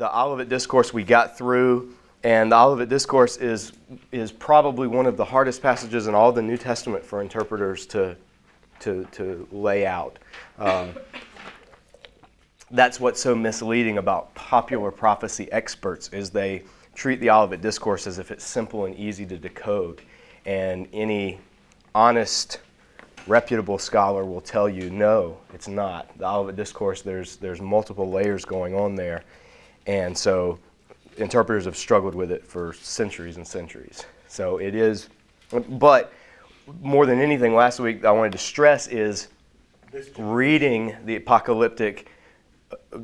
the Olivet Discourse we got through, and the Olivet Discourse is, is probably one of the hardest passages in all the New Testament for interpreters to, to, to lay out. Um, that's what's so misleading about popular prophecy experts is they treat the Olivet Discourse as if it's simple and easy to decode. And any honest, reputable scholar will tell you, no, it's not. The Olivet Discourse, there's, there's multiple layers going on there. And so interpreters have struggled with it for centuries and centuries. So it is, but more than anything, last week I wanted to stress is reading the apocalyptic uh,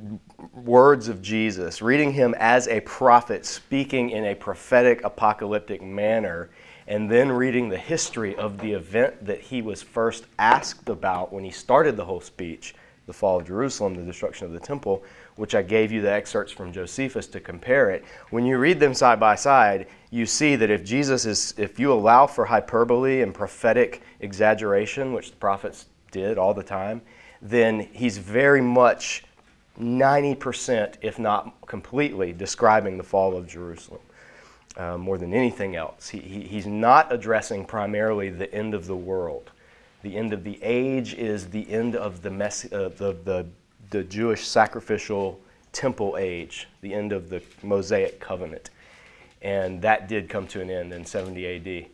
words of Jesus, reading him as a prophet, speaking in a prophetic apocalyptic manner, and then reading the history of the event that he was first asked about when he started the whole speech the fall of Jerusalem, the destruction of the temple, which I gave you the excerpts from Josephus to compare it. When you read them side by side, you see that if Jesus is, if you allow for hyperbole and prophetic exaggeration, which the prophets did all the time, then he's very much 90%, if not completely, describing the fall of Jerusalem. Uh, more than anything else. He, he, he's not addressing primarily the end of the world. The end of the age is the end of the, mess, uh, the, the, the Jewish sacrificial temple age, the end of the Mosaic covenant. And that did come to an end in 70 AD.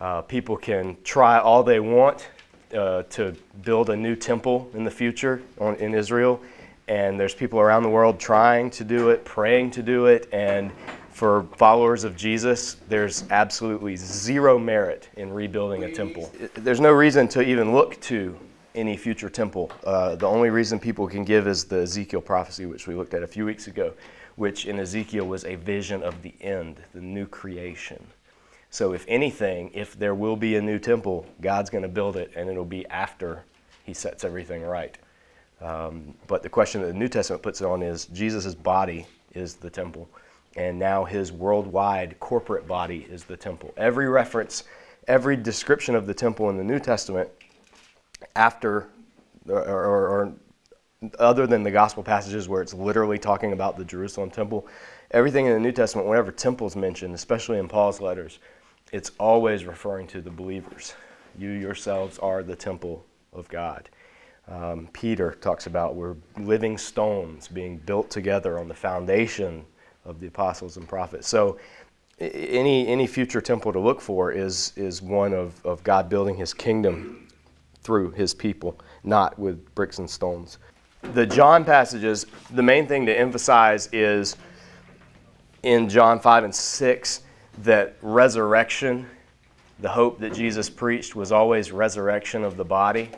Uh, people can try all they want uh, to build a new temple in the future on, in Israel and there's people around the world trying to do it, praying to do it, and for followers of Jesus, there's absolutely zero merit in rebuilding a temple. There's no reason to even look to any future temple. Uh, the only reason people can give is the Ezekiel prophecy, which we looked at a few weeks ago, which in Ezekiel was a vision of the end, the new creation. So, if anything, if there will be a new temple, God's going to build it, and it'll be after He sets everything right. Um, but the question that the New Testament puts it on is Jesus' body is the temple, and now his worldwide corporate body is the temple. Every reference, every description of the temple in the New Testament, after or, or, or other than the gospel passages where it's literally talking about the Jerusalem temple, everything in the New Testament, whenever temple is mentioned, especially in Paul's letters, it's always referring to the believers. You yourselves are the temple of God. Um, Peter talks about we're living stones being built together on the foundation of the apostles and prophets. So, any, any future temple to look for is, is one of, of God building his kingdom through his people, not with bricks and stones. The John passages, the main thing to emphasize is in John 5 and 6 that resurrection, the hope that Jesus preached, was always resurrection of the body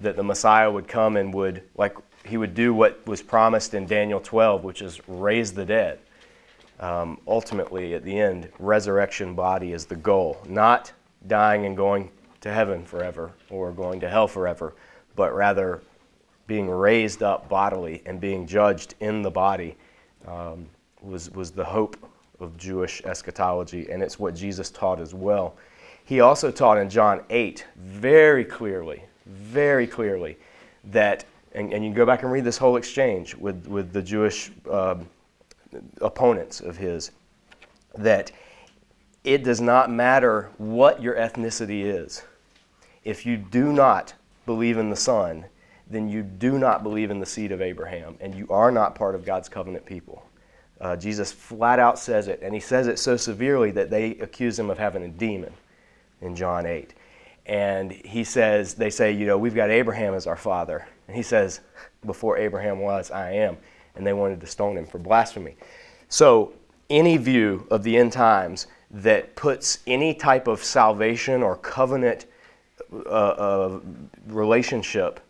that the Messiah would come and would, like, he would do what was promised in Daniel 12, which is raise the dead. Um, ultimately, at the end, resurrection body is the goal, not dying and going to heaven forever or going to hell forever, but rather being raised up bodily and being judged in the body um, was, was the hope of Jewish eschatology, and it's what Jesus taught as well. He also taught in John 8 very clearly very clearly that, and, and you can go back and read this whole exchange with, with the Jewish uh, opponents of his, that it does not matter what your ethnicity is. If you do not believe in the Son, then you do not believe in the seed of Abraham, and you are not part of God's covenant people. Uh, Jesus flat out says it, and he says it so severely that they accuse him of having a demon in John 8 and he says, they say, you know, we've got Abraham as our father. And he says, before Abraham was, I am. And they wanted to stone him for blasphemy. So, any view of the end times that puts any type of salvation or covenant uh, uh, relationship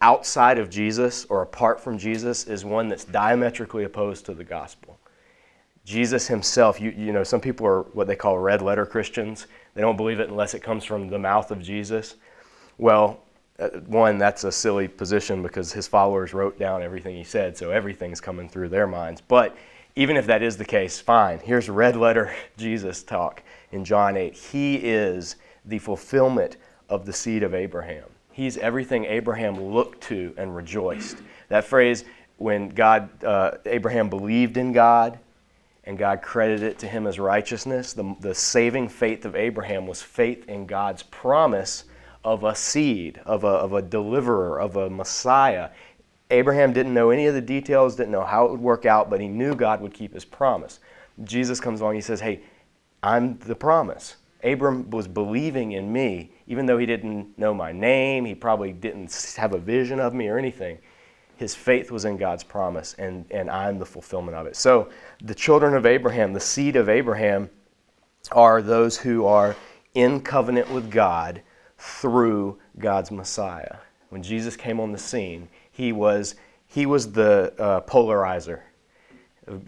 outside of Jesus or apart from Jesus is one that's diametrically opposed to the gospel. Jesus himself, you, you know, some people are what they call red letter Christians. They don't believe it unless it comes from the mouth of Jesus. Well, uh, one, that's a silly position because his followers wrote down everything he said, so everything's coming through their minds. But even if that is the case, fine. Here's red letter Jesus talk in John 8. He is the fulfillment of the seed of Abraham. He's everything Abraham looked to and rejoiced. That phrase, when God, uh, Abraham believed in God and God credited it to him as righteousness, the, the saving faith of Abraham was faith in God's promise of a seed, of a, of a deliverer, of a Messiah. Abraham didn't know any of the details, didn't know how it would work out, but he knew God would keep his promise. Jesus comes along, he says, Hey, I'm the promise. Abram was believing in me, even though he didn't know my name, he probably didn't have a vision of me or anything. His faith was in God's promise, and, and I'm the fulfillment of it. So, the children of Abraham, the seed of Abraham, are those who are in covenant with God through God's Messiah. When Jesus came on the scene, he was, he was the uh, polarizer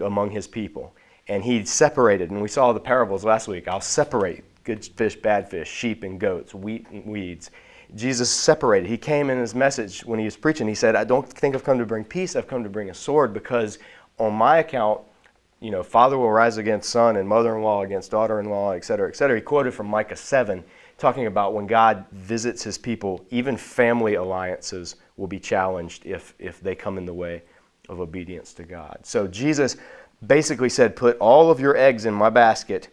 among his people. And he separated, and we saw the parables last week. I'll separate good fish, bad fish, sheep and goats, wheat and weeds. Jesus separated. He came in his message when he was preaching. He said, I don't think I've come to bring peace, I've come to bring a sword because, on my account, you know, father will rise against son and mother in law against daughter in law, et cetera, et cetera. He quoted from Micah 7 talking about when God visits his people, even family alliances will be challenged if, if they come in the way of obedience to God. So Jesus basically said, Put all of your eggs in my basket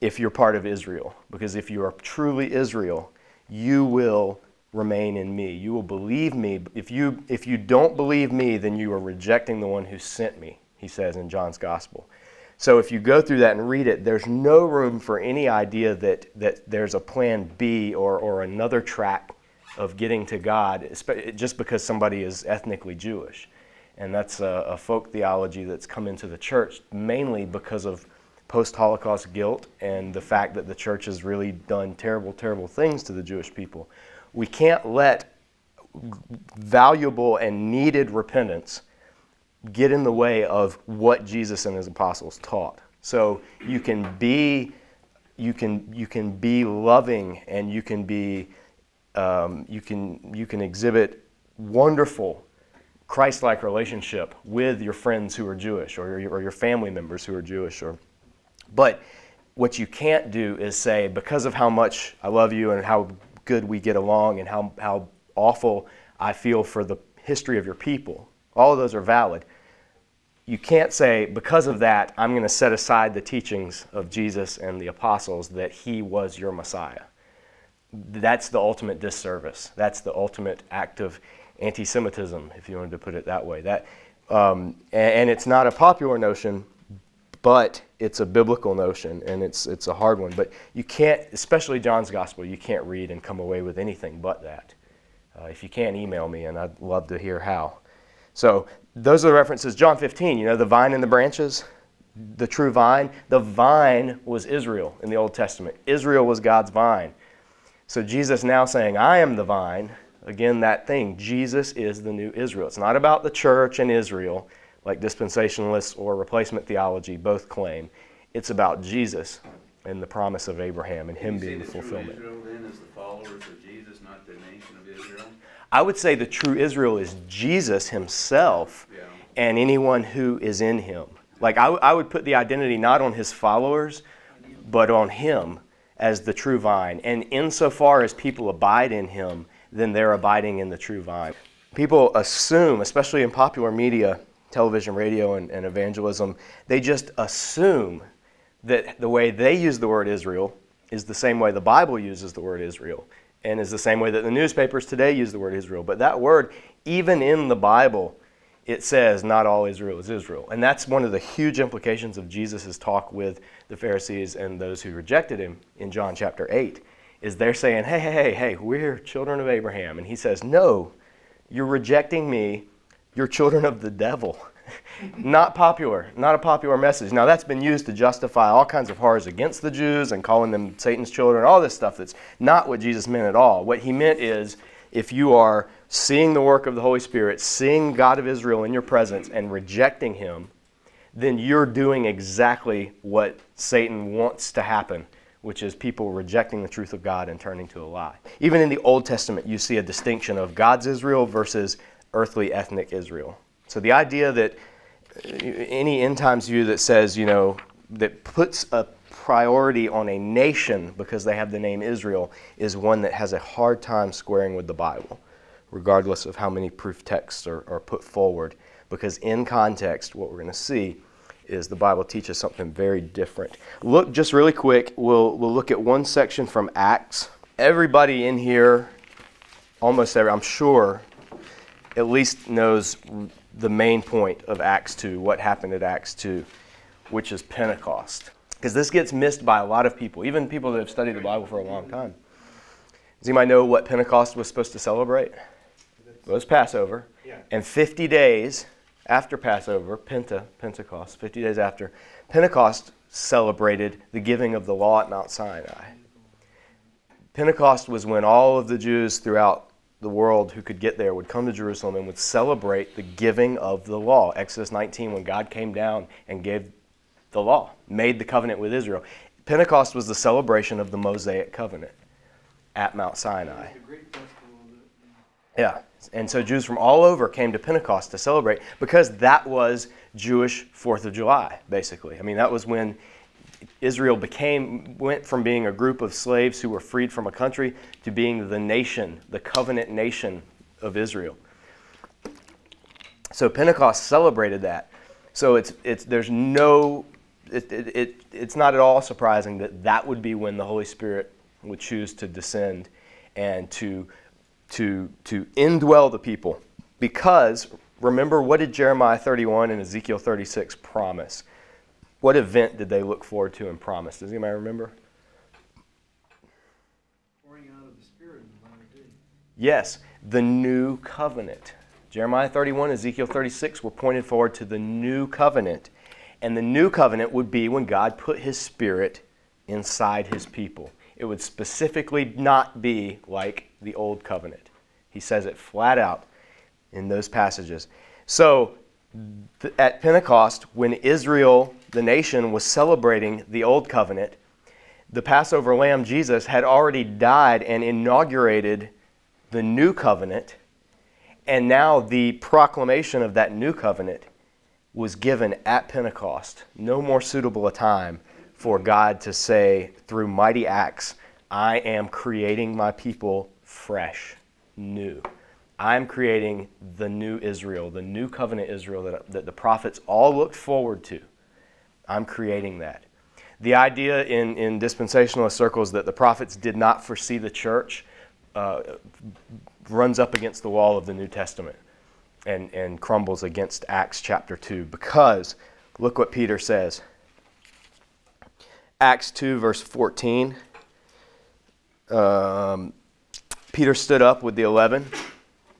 if you're part of Israel. Because if you are truly Israel, you will remain in me. You will believe me. If you, if you don't believe me, then you are rejecting the one who sent me, he says in John's Gospel. So if you go through that and read it, there's no room for any idea that, that there's a plan B or, or another track of getting to God just because somebody is ethnically Jewish. And that's a, a folk theology that's come into the church mainly because of post Holocaust guilt and the fact that the church has really done terrible, terrible things to the Jewish people. We can't let valuable and needed repentance get in the way of what Jesus and his apostles taught. So you can be you can you can be loving and you can be um, you can you can exhibit wonderful Christ-like relationship with your friends who are Jewish or your, or your family members who are Jewish or but what you can't do is say because of how much I love you and how good we get along and how, how awful I feel for the history of your people all of those are valid. You can't say, because of that, I'm going to set aside the teachings of Jesus and the apostles that he was your Messiah. That's the ultimate disservice. That's the ultimate act of anti Semitism, if you wanted to put it that way. That, um, and, and it's not a popular notion, but it's a biblical notion and it's, it's a hard one. But you can't, especially John's Gospel, you can't read and come away with anything but that. Uh, if you can, email me and I'd love to hear how. So those are the references. John 15, you know, the vine and the branches, the true vine. The vine was Israel in the Old Testament. Israel was God's vine. So Jesus now saying, I am the vine. Again, that thing. Jesus is the new Israel. It's not about the church and Israel, like dispensationalists or replacement theology both claim. It's about Jesus and the promise of Abraham and him being the, the fulfillment. Israel then is the followers of Jesus, not the nation of Israel? I would say the true Israel is Jesus himself yeah. and anyone who is in him. Like, I would put the identity not on his followers, but on him as the true vine. And insofar as people abide in him, then they're abiding in the true vine. People assume, especially in popular media, television, radio, and, and evangelism, they just assume that the way they use the word Israel is the same way the Bible uses the word Israel and is the same way that the newspapers today use the word Israel. But that word, even in the Bible, it says not all Israel is Israel. And that's one of the huge implications of Jesus' talk with the Pharisees and those who rejected him in John chapter 8, is they're saying, hey, hey, hey, hey, we're children of Abraham. And he says, no, you're rejecting me. You're children of the devil. not popular, not a popular message. Now, that's been used to justify all kinds of horrors against the Jews and calling them Satan's children, all this stuff that's not what Jesus meant at all. What he meant is if you are seeing the work of the Holy Spirit, seeing God of Israel in your presence, and rejecting him, then you're doing exactly what Satan wants to happen, which is people rejecting the truth of God and turning to a lie. Even in the Old Testament, you see a distinction of God's Israel versus earthly ethnic Israel. So the idea that any end times view that says, you know, that puts a priority on a nation because they have the name Israel is one that has a hard time squaring with the Bible, regardless of how many proof texts are, are put forward. because in context, what we're going to see is the Bible teaches something very different. Look, just really quick, we'll, we'll look at one section from Acts. Everybody in here, almost every, I'm sure, at least knows the main point of Acts 2, what happened at Acts 2, which is Pentecost. Because this gets missed by a lot of people, even people that have studied the Bible for a long time. Does anybody know what Pentecost was supposed to celebrate? It was Passover. Yeah. And 50 days after Passover, Penta, Pentecost, 50 days after, Pentecost celebrated the giving of the law at Mount Sinai. Pentecost was when all of the Jews throughout the world who could get there would come to Jerusalem and would celebrate the giving of the law. Exodus 19, when God came down and gave the law, made the covenant with Israel. Pentecost was the celebration of the Mosaic covenant at Mount Sinai. It's a great festival that, Yeah. And so Jews from all over came to Pentecost to celebrate because that was Jewish 4th of July, basically. I mean, that was when Israel became went from being a group of slaves who were freed from a country to being the nation, the covenant nation of Israel. So Pentecost celebrated that. So it's it's there's no it, it, it, it's not at all surprising that that would be when the Holy Spirit would choose to descend and to to to indwell the people because remember what did Jeremiah 31 and Ezekiel 36 promise? What event did they look forward to and promise? Does anybody remember? pouring out of the Spirit in the latter days. Yes, the new covenant. Jeremiah 31, Ezekiel 36 were pointed forward to the new covenant. And the new covenant would be when God put his spirit inside his people. It would specifically not be like the old covenant. He says it flat out in those passages. So, at Pentecost, when Israel, the nation, was celebrating the old covenant, the Passover lamb Jesus had already died and inaugurated the new covenant. And now the proclamation of that new covenant was given at Pentecost. No more suitable a time for God to say, through mighty acts, I am creating my people fresh, new. I'm creating the new Israel, the new covenant Israel that, that the prophets all looked forward to. I'm creating that. The idea in, in dispensationalist circles that the prophets did not foresee the church uh, runs up against the wall of the New Testament and, and crumbles against Acts chapter 2 because look what Peter says. Acts 2, verse 14. Um, Peter stood up with the eleven,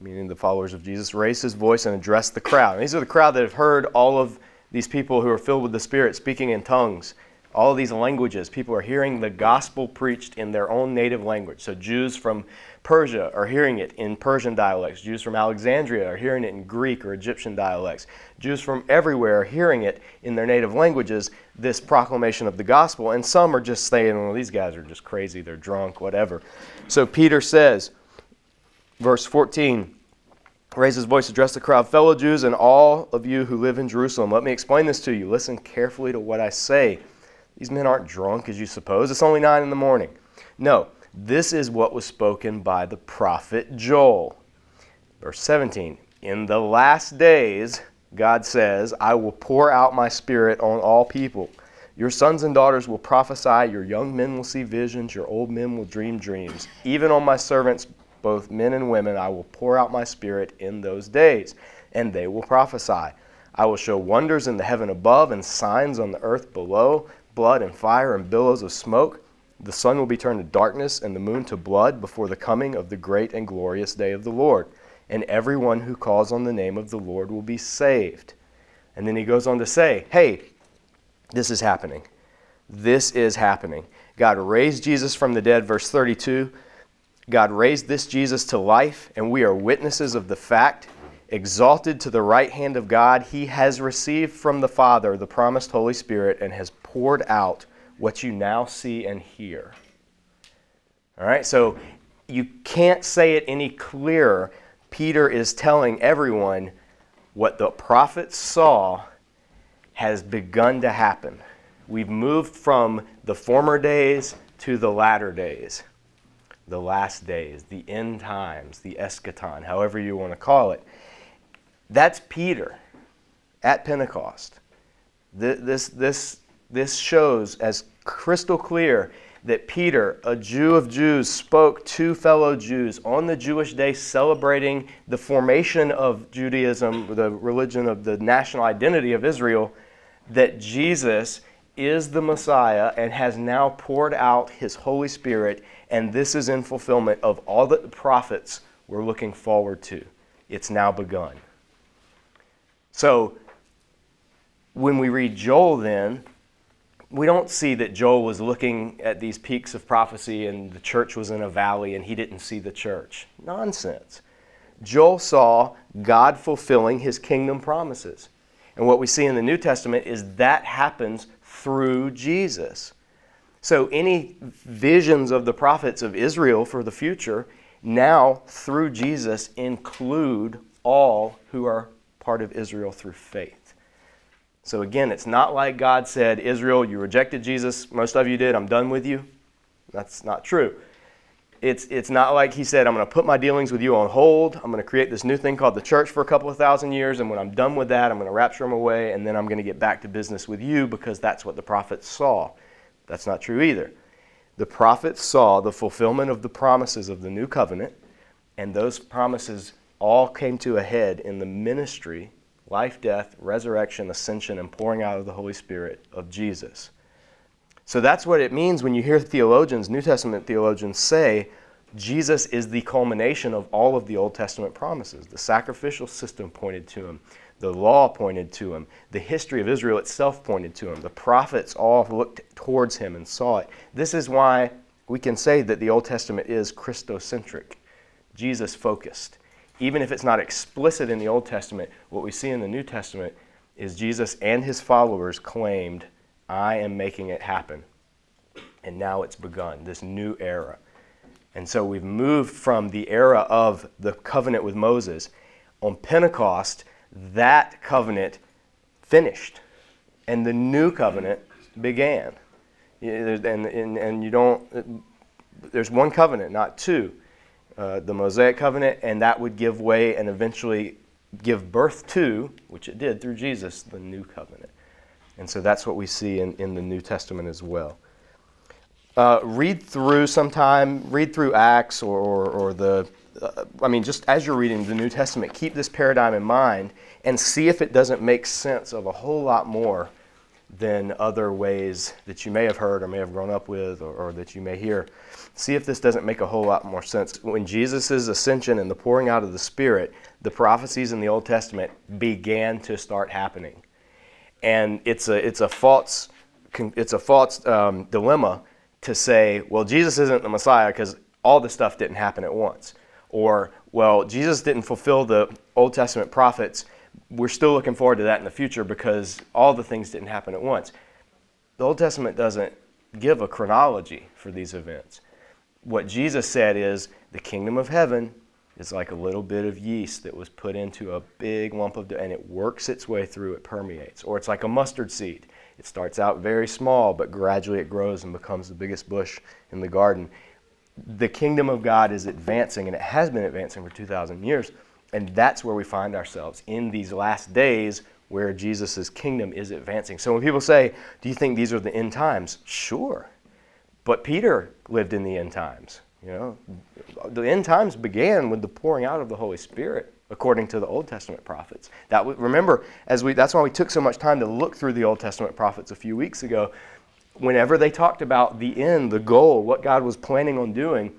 meaning the followers of Jesus, raised his voice and addressed the crowd. And these are the crowd that have heard all of these people who are filled with the Spirit speaking in tongues. All of these languages, people are hearing the gospel preached in their own native language. So Jews from Persia are hearing it in Persian dialects. Jews from Alexandria are hearing it in Greek or Egyptian dialects. Jews from everywhere are hearing it in their native languages, this proclamation of the gospel. And some are just saying, well, these guys are just crazy, they're drunk, whatever. So Peter says, verse 14, raised his voice, addressed the crowd, fellow Jews, and all of you who live in Jerusalem. Let me explain this to you. Listen carefully to what I say. These men aren't drunk as you suppose. It's only nine in the morning. No, this is what was spoken by the prophet Joel. Verse 17 In the last days, God says, I will pour out my spirit on all people. Your sons and daughters will prophesy, your young men will see visions, your old men will dream dreams. Even on my servants, both men and women, I will pour out my spirit in those days, and they will prophesy. I will show wonders in the heaven above and signs on the earth below blood and fire and billows of smoke. The sun will be turned to darkness and the moon to blood before the coming of the great and glorious day of the Lord. And everyone who calls on the name of the Lord will be saved. And then he goes on to say, hey, this is happening. This is happening. God raised Jesus from the dead, verse 32. God raised this Jesus to life, and we are witnesses of the fact. Exalted to the right hand of God, he has received from the Father the promised Holy Spirit and has poured out what you now see and hear. All right, so you can't say it any clearer. Peter is telling everyone what the prophets saw has begun to happen. We've moved from the former days to the latter days, the last days, the end times, the eschaton, however you want to call it. That's Peter. at Pentecost. This, this, this shows as crystal clear that Peter, a Jew of Jews, spoke to fellow Jews on the Jewish day celebrating the formation of Judaism, the religion of the national identity of Israel, that Jesus is the Messiah and has now poured out his Holy Spirit, and this is in fulfillment of all that the prophets were looking forward to. It's now begun. So, when we read Joel, then, we don't see that Joel was looking at these peaks of prophecy and the church was in a valley and he didn't see the church. Nonsense. Joel saw God fulfilling his kingdom promises. And what we see in the New Testament is that happens through Jesus. So, any visions of the prophets of Israel for the future now, through Jesus, include all who are part of Israel through faith. So again, it's not like God said, Israel, you rejected Jesus. Most of you did. I'm done with you. That's not true. It's, it's not like he said, I'm going to put my dealings with you on hold. I'm going to create this new thing called the church for a couple of thousand years. And when I'm done with that, I'm going to rapture them away. And then I'm going to get back to business with you because that's what the prophets saw. That's not true either. The prophets saw the fulfillment of the promises of the new covenant. And those promises all came to a head in the ministry life, death, resurrection, ascension, and pouring out of the Holy Spirit of Jesus. So that's what it means when you hear theologians, New Testament theologians, say Jesus is the culmination of all of the Old Testament promises. The sacrificial system pointed to him, the law pointed to him, the history of Israel itself pointed to him, the prophets all looked towards him and saw it. This is why we can say that the Old Testament is Christocentric, Jesus focused even if it's not explicit in the Old Testament, what we see in the New Testament is Jesus and his followers claimed, I am making it happen. And now it's begun, this new era. And so we've moved from the era of the covenant with Moses. On Pentecost, that covenant finished, and the new covenant began. And, and, and you don't, there's one covenant, not two uh, the Mosaic covenant, and that would give way and eventually give birth to, which it did through Jesus, the new covenant. And so that's what we see in, in the New Testament as well. Uh, read through sometime, read through Acts or, or, or the, uh, I mean, just as you're reading the New Testament, keep this paradigm in mind and see if it doesn't make sense of a whole lot more than other ways that you may have heard or may have grown up with or, or, that you may hear. See if this doesn't make a whole lot more sense. When Jesus' ascension and the pouring out of the Spirit, the prophecies in the Old Testament began to start happening. And it's a, it's a false, it's a false um, dilemma to say, well, Jesus isn't the Messiah because all the stuff didn't happen at once. Or, well, Jesus didn't fulfill the Old Testament prophets we're still looking forward to that in the future because all the things didn't happen at once. The Old Testament doesn't give a chronology for these events. What Jesus said is the kingdom of heaven is like a little bit of yeast that was put into a big lump of dough and it works its way through, it permeates. Or it's like a mustard seed. It starts out very small, but gradually it grows and becomes the biggest bush in the garden. The kingdom of God is advancing, and it has been advancing for 2,000 years. And that's where we find ourselves in these last days where Jesus' kingdom is advancing. So when people say, Do you think these are the end times? Sure. But Peter lived in the end times. You know, the end times began with the pouring out of the Holy Spirit, according to the Old Testament prophets. That remember, as we that's why we took so much time to look through the Old Testament prophets a few weeks ago. Whenever they talked about the end, the goal, what God was planning on doing,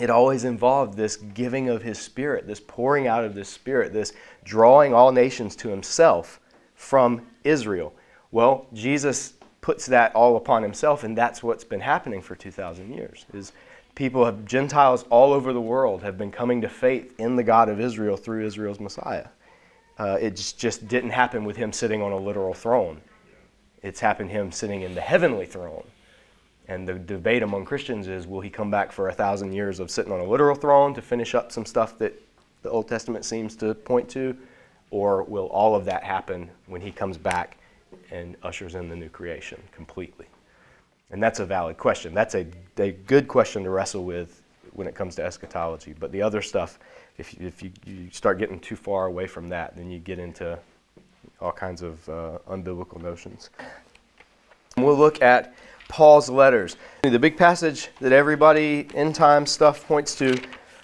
it always involved this giving of his spirit, this pouring out of this spirit, this drawing all nations to himself from Israel. Well, Jesus puts that all upon himself, and that's what's been happening for 2,000 years. Is people have Gentiles all over the world have been coming to faith in the God of Israel through Israel's Messiah. Uh, it just didn't happen with him sitting on a literal throne. It's happened him sitting in the heavenly throne and the debate among Christians is will he come back for a thousand years of sitting on a literal throne to finish up some stuff that the Old Testament seems to point to? Or will all of that happen when he comes back and ushers in the new creation completely? And that's a valid question. That's a, a good question to wrestle with when it comes to eschatology. But the other stuff, if, if you, you start getting too far away from that, then you get into all kinds of uh, unbiblical notions. We'll look at Paul's letters. The big passage that everybody in time stuff points to,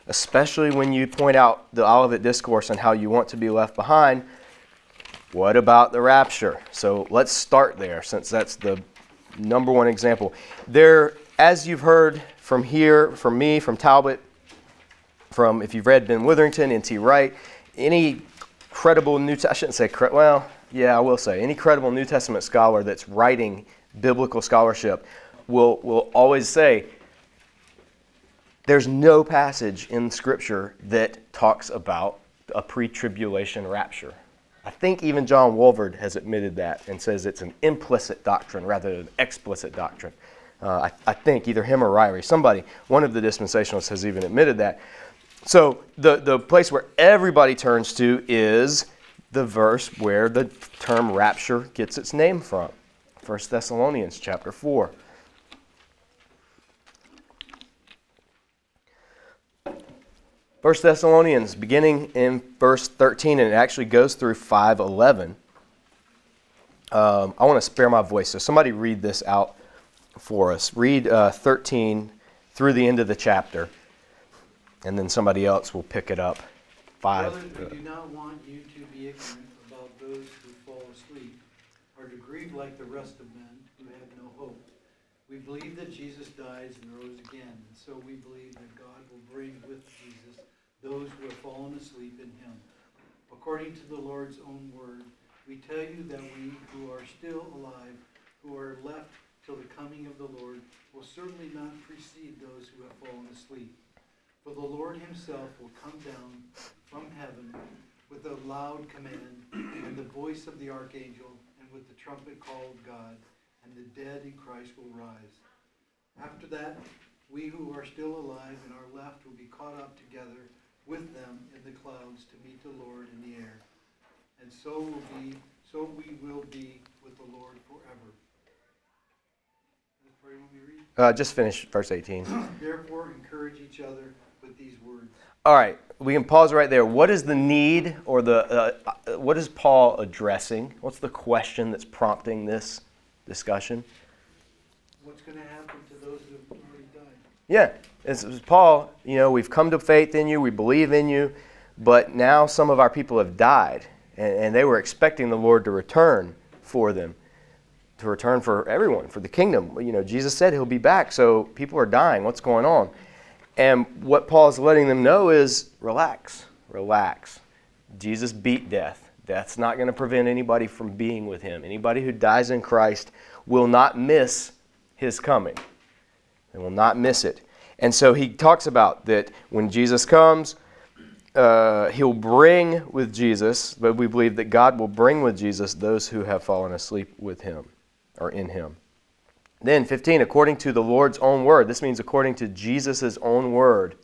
especially when you point out the Olivet Discourse and how you want to be left behind. What about the rapture? So let's start there since that's the number one example. There, as you've heard from here, from me, from Talbot, from if you've read Ben Witherington, N.T. Wright, any credible New I shouldn't say cre- well, yeah, I will say any credible New Testament scholar that's writing biblical scholarship will will always say there's no passage in Scripture that talks about a pre-tribulation rapture. I think even John Walvoord has admitted that and says it's an implicit doctrine rather than explicit doctrine. Uh, I, I think either him or Ryrie, somebody, one of the dispensationalists has even admitted that. So the, the place where everybody turns to is the verse where the term rapture gets its name from. 1 Thessalonians chapter 4. First Thessalonians, beginning in verse 13, and it actually goes through 511. Um, I want to spare my voice, so somebody read this out for us. Read uh, 13 through the end of the chapter, and then somebody else will pick it up. Five. Brothers, we do not want you to be ignorant about those who fall asleep, or to grieve like the rest of men who have no hope. We believe that Jesus dies and rose again, and so we believe that God will bring with Jesus those who have fallen asleep in him. According to the Lord's own word, we tell you that we who are still alive, who are left till the coming of the Lord, will certainly not precede those who have fallen asleep. For the Lord himself will come down from heaven with a loud command, and the voice of the archangel, and with the trumpet call of God, and the dead in Christ will rise. After that, we who are still alive and are left will be caught up together with them in the clouds to meet the Lord in the air. And so will be, so we will be with the Lord forever. That's where you want me to read? Uh, just finish verse 18. Therefore, encourage each other with these words. All right, we can pause right there. What is the need or the uh, uh, what is Paul addressing? What's the question that's prompting this discussion? What's going to happen to those who have already died? Yeah, it's Paul. You know, we've come to faith in you, we believe in you, but now some of our people have died, and, and they were expecting the Lord to return for them, to return for everyone, for the kingdom. You know, Jesus said He'll be back, so people are dying. What's going on? And what Paul is letting them know is relax, relax. Jesus beat death. Death's not going to prevent anybody from being with him. Anybody who dies in Christ will not miss his coming. They will not miss it. And so he talks about that when Jesus comes, uh, he'll bring with Jesus, but we believe that God will bring with Jesus those who have fallen asleep with him or in him. Then, 15, according to the Lord's own word. This means according to Jesus' own word.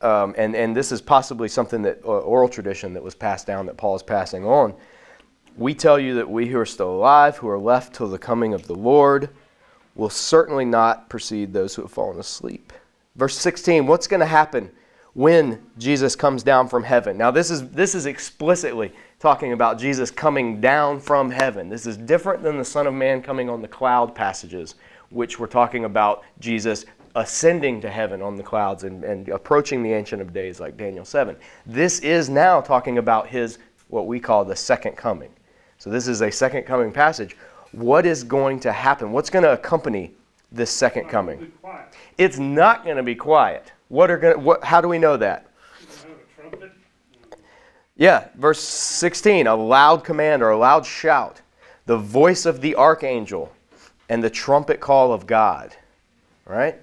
Um, and, and this is possibly something that uh, oral tradition that was passed down that Paul is passing on. We tell you that we who are still alive, who are left till the coming of the Lord, will certainly not precede those who have fallen asleep. Verse 16, what's going to happen when Jesus comes down from heaven? Now, this is, this is explicitly talking about Jesus coming down from heaven. This is different than the Son of Man coming on the cloud passages, which we're talking about Jesus ascending to heaven on the clouds and, and approaching the Ancient of Days like Daniel 7. This is now talking about his, what we call the second coming. So this is a second coming passage. What is going to happen? What's going to accompany this second coming? It's not going to be quiet. What are going what, how do we know that? Yeah, verse 16, a loud command or a loud shout, the voice of the archangel, and the trumpet call of God. Right?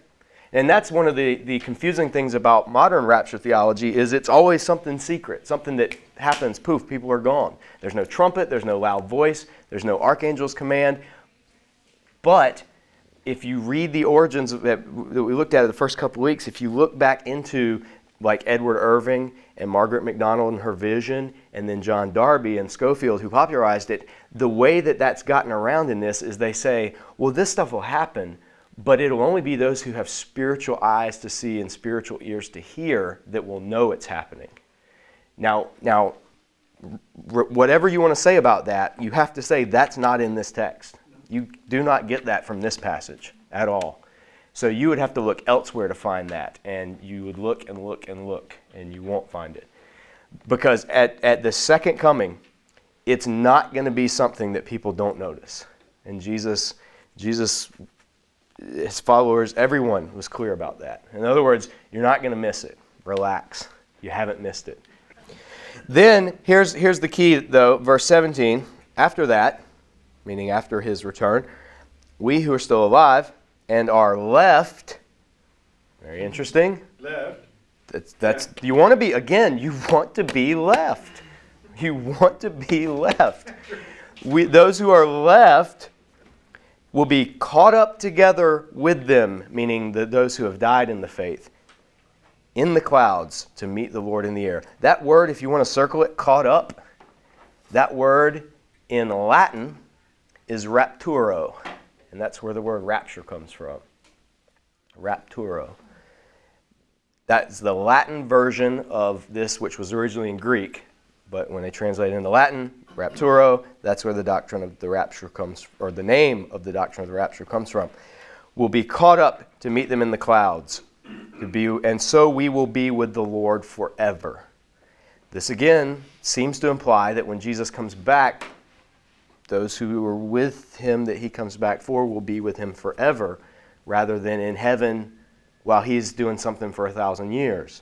And that's one of the, the confusing things about modern rapture theology is it's always something secret, something that happens, poof, people are gone. There's no trumpet, there's no loud voice, there's no archangel's command. But if you read the origins that, we looked at in the first couple weeks, if you look back into like Edward Irving and Margaret MacDonald and her vision, and then John Darby and Scofield who popularized it, the way that that's gotten around in this is they say, well, this stuff will happen, but it'll only be those who have spiritual eyes to see and spiritual ears to hear that will know it's happening. Now, now, whatever you want to say about that, you have to say that's not in this text. You do not get that from this passage at all. So you would have to look elsewhere to find that, and you would look and look and look, and you won't find it. Because at, at the second coming, it's not going to be something that people don't notice. And Jesus, Jesus, his followers, everyone was clear about that. In other words, you're not going to miss it. Relax. You haven't missed it. Then here's, here's the key, though, verse 17. After that, meaning after his return, we who are still alive and are left, very interesting. Left. That's, that's you want to be again. You want to be left. You want to be left. We, those who are left will be caught up together with them, meaning the, those who have died in the faith, in the clouds to meet the Lord in the air. That word, if you want to circle it, caught up. That word in Latin is rapturo, and that's where the word rapture comes from. Rapturo. That's the Latin version of this, which was originally in Greek, but when they translate it into Latin, rapturo, that's where the doctrine of the rapture comes, or the name of the doctrine of the rapture comes from. Will be caught up to meet them in the clouds, to be, and so we will be with the Lord forever. This again seems to imply that when Jesus comes back, those who are with him that he comes back for will be with him forever, rather than in heaven while he's doing something for a thousand years.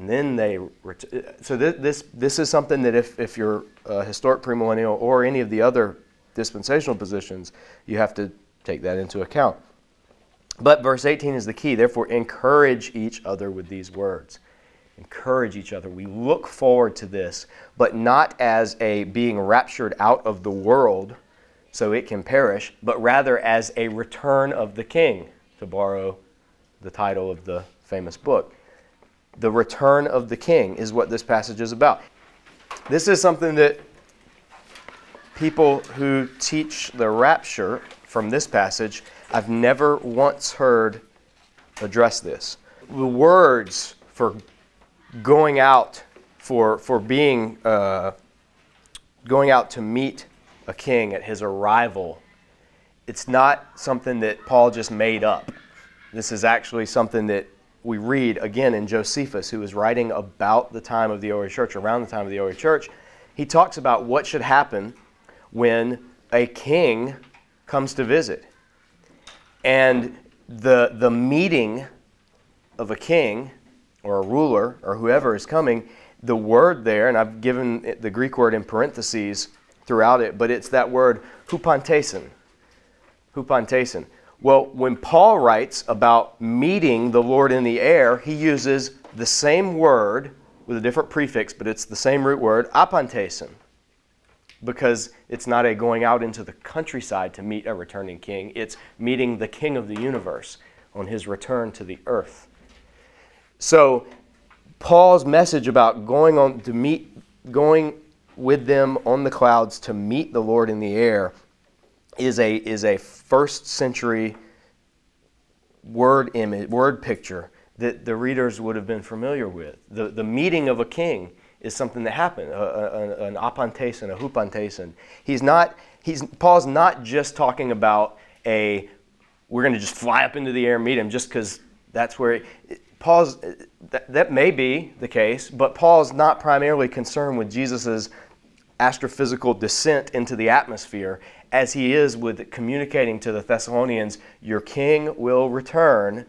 And then they, ret- so this, this, this is something that if, if you're a historic premillennial or any of the other dispensational positions, you have to take that into account. But verse 18 is the key. Therefore, encourage each other with these words. Encourage each other. We look forward to this, but not as a being raptured out of the world so it can perish, but rather as a return of the king, to borrow the title of the famous book. The return of the king is what this passage is about. This is something that people who teach the rapture from this passage, I've never once heard address this. The words for going out, for, for being, uh, going out to meet a king at his arrival, it's not something that Paul just made up. This is actually something that we read again in Josephus, who is writing about the time of the early church, around the time of the early church. He talks about what should happen when a king comes to visit. And the, the meeting of a king or a ruler or whoever is coming, the word there, and I've given the Greek word in parentheses throughout it, but it's that word hupantesin. Hupantesin. Well, when Paul writes about meeting the Lord in the air, he uses the same word with a different prefix, but it's the same root word, apantesin, because it's not a going out into the countryside to meet a returning king. It's meeting the king of the universe on his return to the earth. So, Paul's message about going on to meet, going with them on the clouds to meet the Lord in the air is a, is a first century word image, word picture that the readers would have been familiar with. The, the meeting of a king is something that happened, a, a, an apantesin, a hupantesin. He's not, he's, Paul's not just talking about a, we're going to just fly up into the air and meet him just because that's where, he, Paul's, that, that may be the case, but Paul's not primarily concerned with Jesus' astrophysical descent into the atmosphere as he is with communicating to the Thessalonians, Your king will return,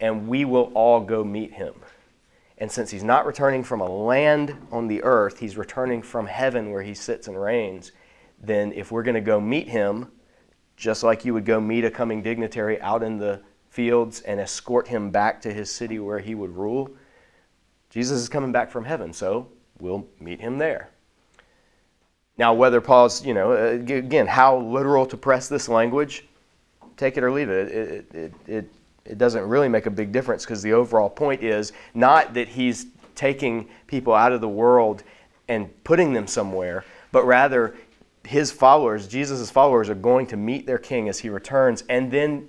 and we will all go meet him. And since he's not returning from a land on the earth, he's returning from heaven where he sits and reigns, then if we're going to go meet him, just like you would go meet a coming dignitary out in the fields and escort him back to his city where he would rule, Jesus is coming back from heaven, so we'll meet him there. Now, whether Paul's, you know, uh, again, how literal to press this language, take it or leave it. It, it, it, it doesn't really make a big difference because the overall point is not that he's taking people out of the world and putting them somewhere, but rather his followers, Jesus' followers, are going to meet their king as he returns. And then,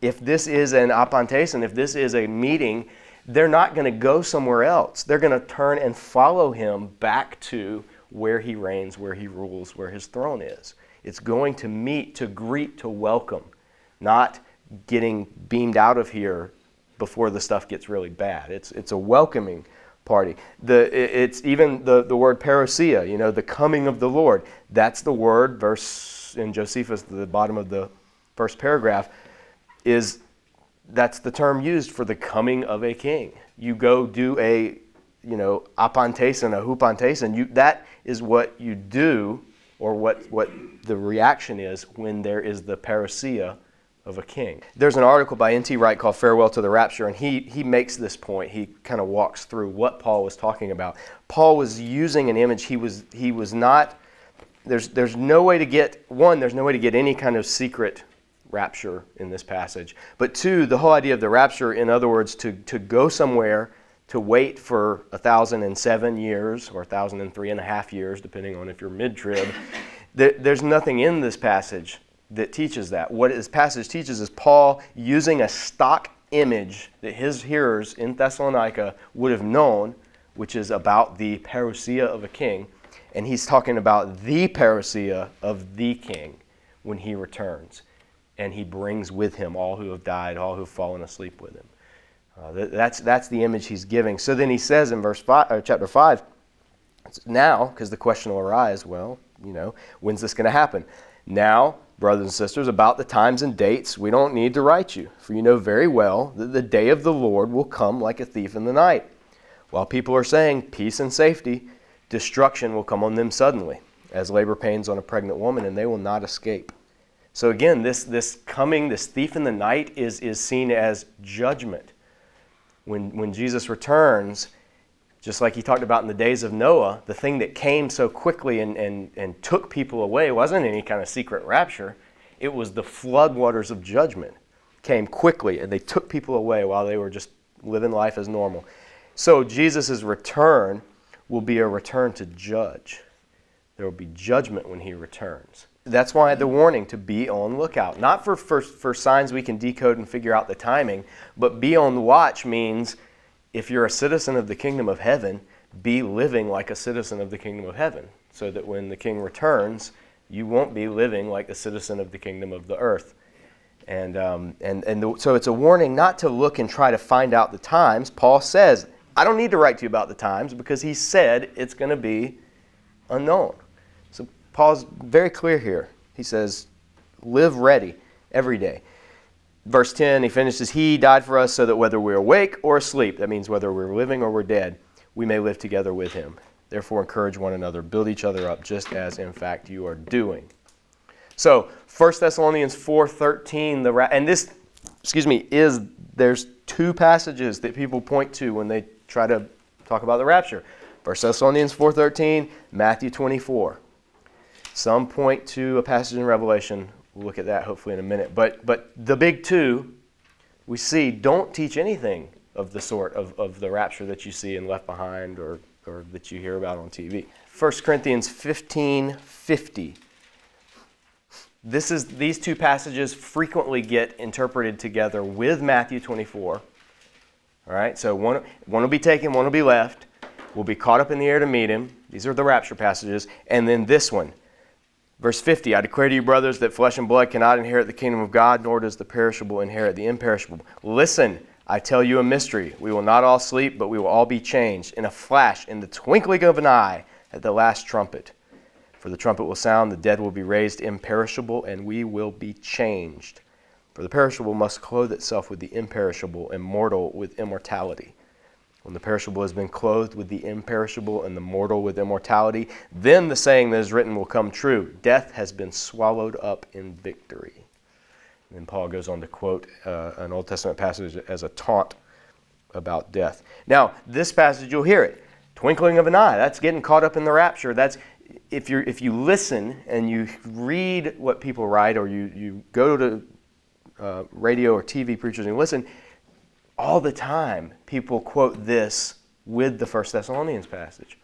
if this is an apantesin, if this is a meeting, they're not going to go somewhere else. They're going to turn and follow him back to where he reigns, where he rules, where his throne is. It's going to meet, to greet, to welcome, not getting beamed out of here before the stuff gets really bad. It's, it's a welcoming party. The, it's even the, the word parousia, you know, the coming of the Lord. That's the word, verse in Josephus, the bottom of the first paragraph, is that's the term used for the coming of a king. You go do a, you know, apantesin, a hupantesin. You, that is what you do, or what, what the reaction is when there is the parousia of a king. There's an article by N.T. Wright called Farewell to the Rapture, and he, he makes this point. He kind of walks through what Paul was talking about. Paul was using an image. He was, he was not, there's, there's no way to get, one, there's no way to get any kind of secret rapture in this passage. But two, the whole idea of the rapture, in other words, to, to go somewhere, to wait for a thousand and seven years or 1,003 and a thousand and three and a half years, depending on if you're mid trib, there's nothing in this passage that teaches that. What this passage teaches is Paul using a stock image that his hearers in Thessalonica would have known, which is about the parousia of a king. And he's talking about the parousia of the king when he returns. And he brings with him all who have died, all who have fallen asleep with him. Uh, that's, that's the image he's giving. So then he says in verse five, or chapter 5, now, because the question will arise, well, you know, when's this going to happen? Now, brothers and sisters, about the times and dates, we don't need to write you, for you know very well that the day of the Lord will come like a thief in the night. While people are saying peace and safety, destruction will come on them suddenly, as labor pains on a pregnant woman, and they will not escape. So again, this, this coming, this thief in the night, is, is seen as judgment. When, when Jesus returns, just like he talked about in the days of Noah, the thing that came so quickly and, and, and took people away wasn't any kind of secret rapture. It was the floodwaters of judgment came quickly and they took people away while they were just living life as normal. So Jesus' return will be a return to judge. There will be judgment when he returns. That's why the warning to be on lookout. Not for, for, for signs we can decode and figure out the timing, but be on the watch means if you're a citizen of the kingdom of heaven, be living like a citizen of the kingdom of heaven, so that when the king returns, you won't be living like a citizen of the kingdom of the earth. And, um, and, and the, so it's a warning not to look and try to find out the times. Paul says, I don't need to write to you about the times because he said it's going to be unknown. Paul's very clear here. He says, live ready every day verse 10, he finishes, He died for us so that whether we're awake or asleep, that means whether we're living or we're dead, we may live together with Him. Therefore, encourage one another, build each other up, just as in fact you are doing. So, 1 Thessalonians 4:13, the ra- and this, excuse me, is there's two passages that people point to when they try to talk about the rapture. 1 Thessalonians 4:13, Matthew 24. Some point to a passage in Revelation We'll look at that hopefully in a minute. But, but the big two we see don't teach anything of the sort of, of the rapture that you see in Left Behind or, or that you hear about on TV. 1 Corinthians 15 50. This is, these two passages frequently get interpreted together with Matthew 24. All right, so one, one will be taken, one will be left. We'll be caught up in the air to meet him. These are the rapture passages. And then this one, Verse 50 I declare to you, brothers, that flesh and blood cannot inherit the kingdom of God, nor does the perishable inherit the imperishable. Listen, I tell you a mystery. We will not all sleep, but we will all be changed in a flash, in the twinkling of an eye, at the last trumpet. For the trumpet will sound, the dead will be raised imperishable, and we will be changed. For the perishable must clothe itself with the imperishable, and mortal with immortality. When the perishable has been clothed with the imperishable and the mortal with immortality, then the saying that is written will come true Death has been swallowed up in victory. And then Paul goes on to quote uh, an Old Testament passage as a taunt about death. Now, this passage, you'll hear it twinkling of an eye. That's getting caught up in the rapture. That's if you if you listen and you read what people write, or you you go to uh, radio or TV preachers and listen, all the time people quote this with the First Thessalonians passage.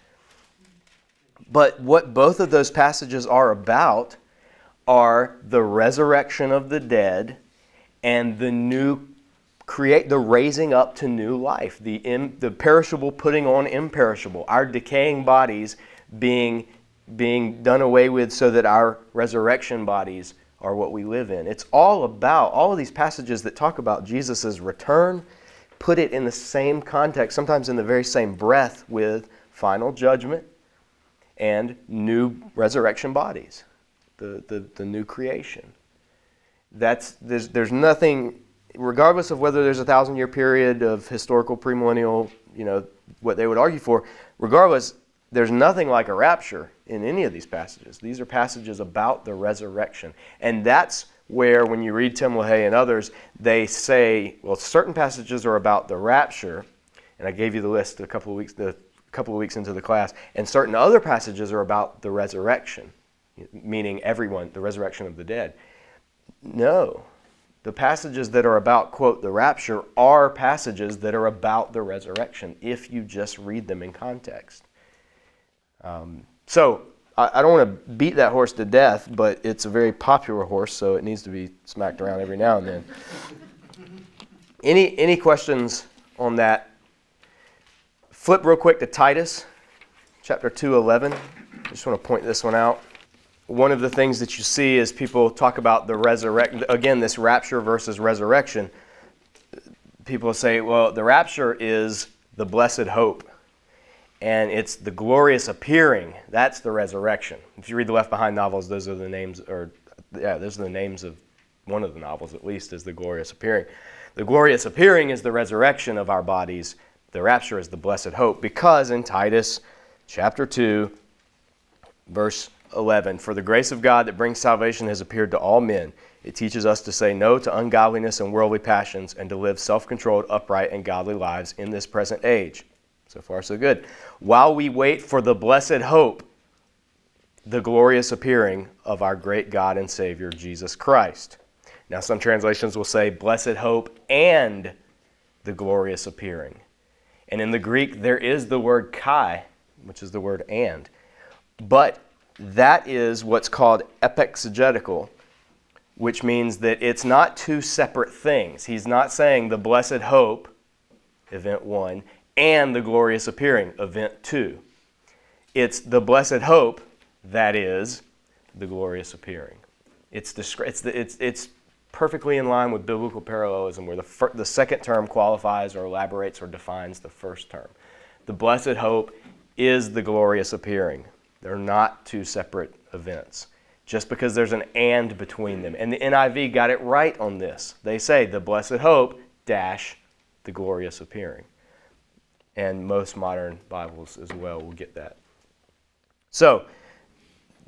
But what both of those passages are about are the resurrection of the dead and the new create the raising up to new life, the, Im, the perishable putting on imperishable, our decaying bodies being being done away with so that our resurrection bodies are what we live in. It's all about, all of these passages that talk about Jesus' return put it in the same context, sometimes in the very same breath with final judgment and new resurrection bodies, the, the, the new creation. That's, there's, there's nothing, regardless of whether there's a thousand year period of historical premillennial, you know, what they would argue for, regardless, there's nothing like a rapture in any of these passages. These are passages about the resurrection. And that's where, when you read Tim LaHaye and others, they say, well, certain passages are about the rapture, and I gave you the list a couple of weeks, the couple of weeks into the class, and certain other passages are about the resurrection, meaning everyone, the resurrection of the dead. No. The passages that are about, quote, the rapture are passages that are about the resurrection if you just read them in context. Um, so, I, I don't want to beat that horse to death, but it's a very popular horse, so it needs to be smacked around every now and then. any, any questions on that? Flip real quick to Titus, chapter 2, 11. I just want to point this one out one of the things that you see is people talk about the resurrection, again, this rapture versus resurrection. People say, well, the rapture is the blessed hope, and it's the glorious appearing. That's the resurrection. If you read the Left Behind novels, those are the names, or yeah, those are the names of one of the novels, at least, is the glorious appearing. The glorious appearing is the resurrection of our bodies. The rapture is the blessed hope, because in Titus chapter 2, verse 11 For the grace of God that brings salvation has appeared to all men. It teaches us to say no to ungodliness and worldly passions and to live self controlled, upright, and godly lives in this present age. So far, so good. While we wait for the blessed hope, the glorious appearing of our great God and Savior, Jesus Christ. Now, some translations will say blessed hope and the glorious appearing. And in the Greek, there is the word kai, which is the word and. But that is what's called epexegetical, which means that it's not two separate things. He's not saying the blessed hope, event one, and the glorious appearing, event two. It's the blessed hope, that is, the glorious appearing. It's, it's, the, it's, it's perfectly in line with biblical parallelism where the, fir- the second term qualifies or elaborates or defines the first term. The blessed hope is the glorious appearing. They're not two separate events. Just because there's an and between them. And the NIV got it right on this. They say the blessed hope dash the glorious appearing. And most modern Bibles as well will get that. So,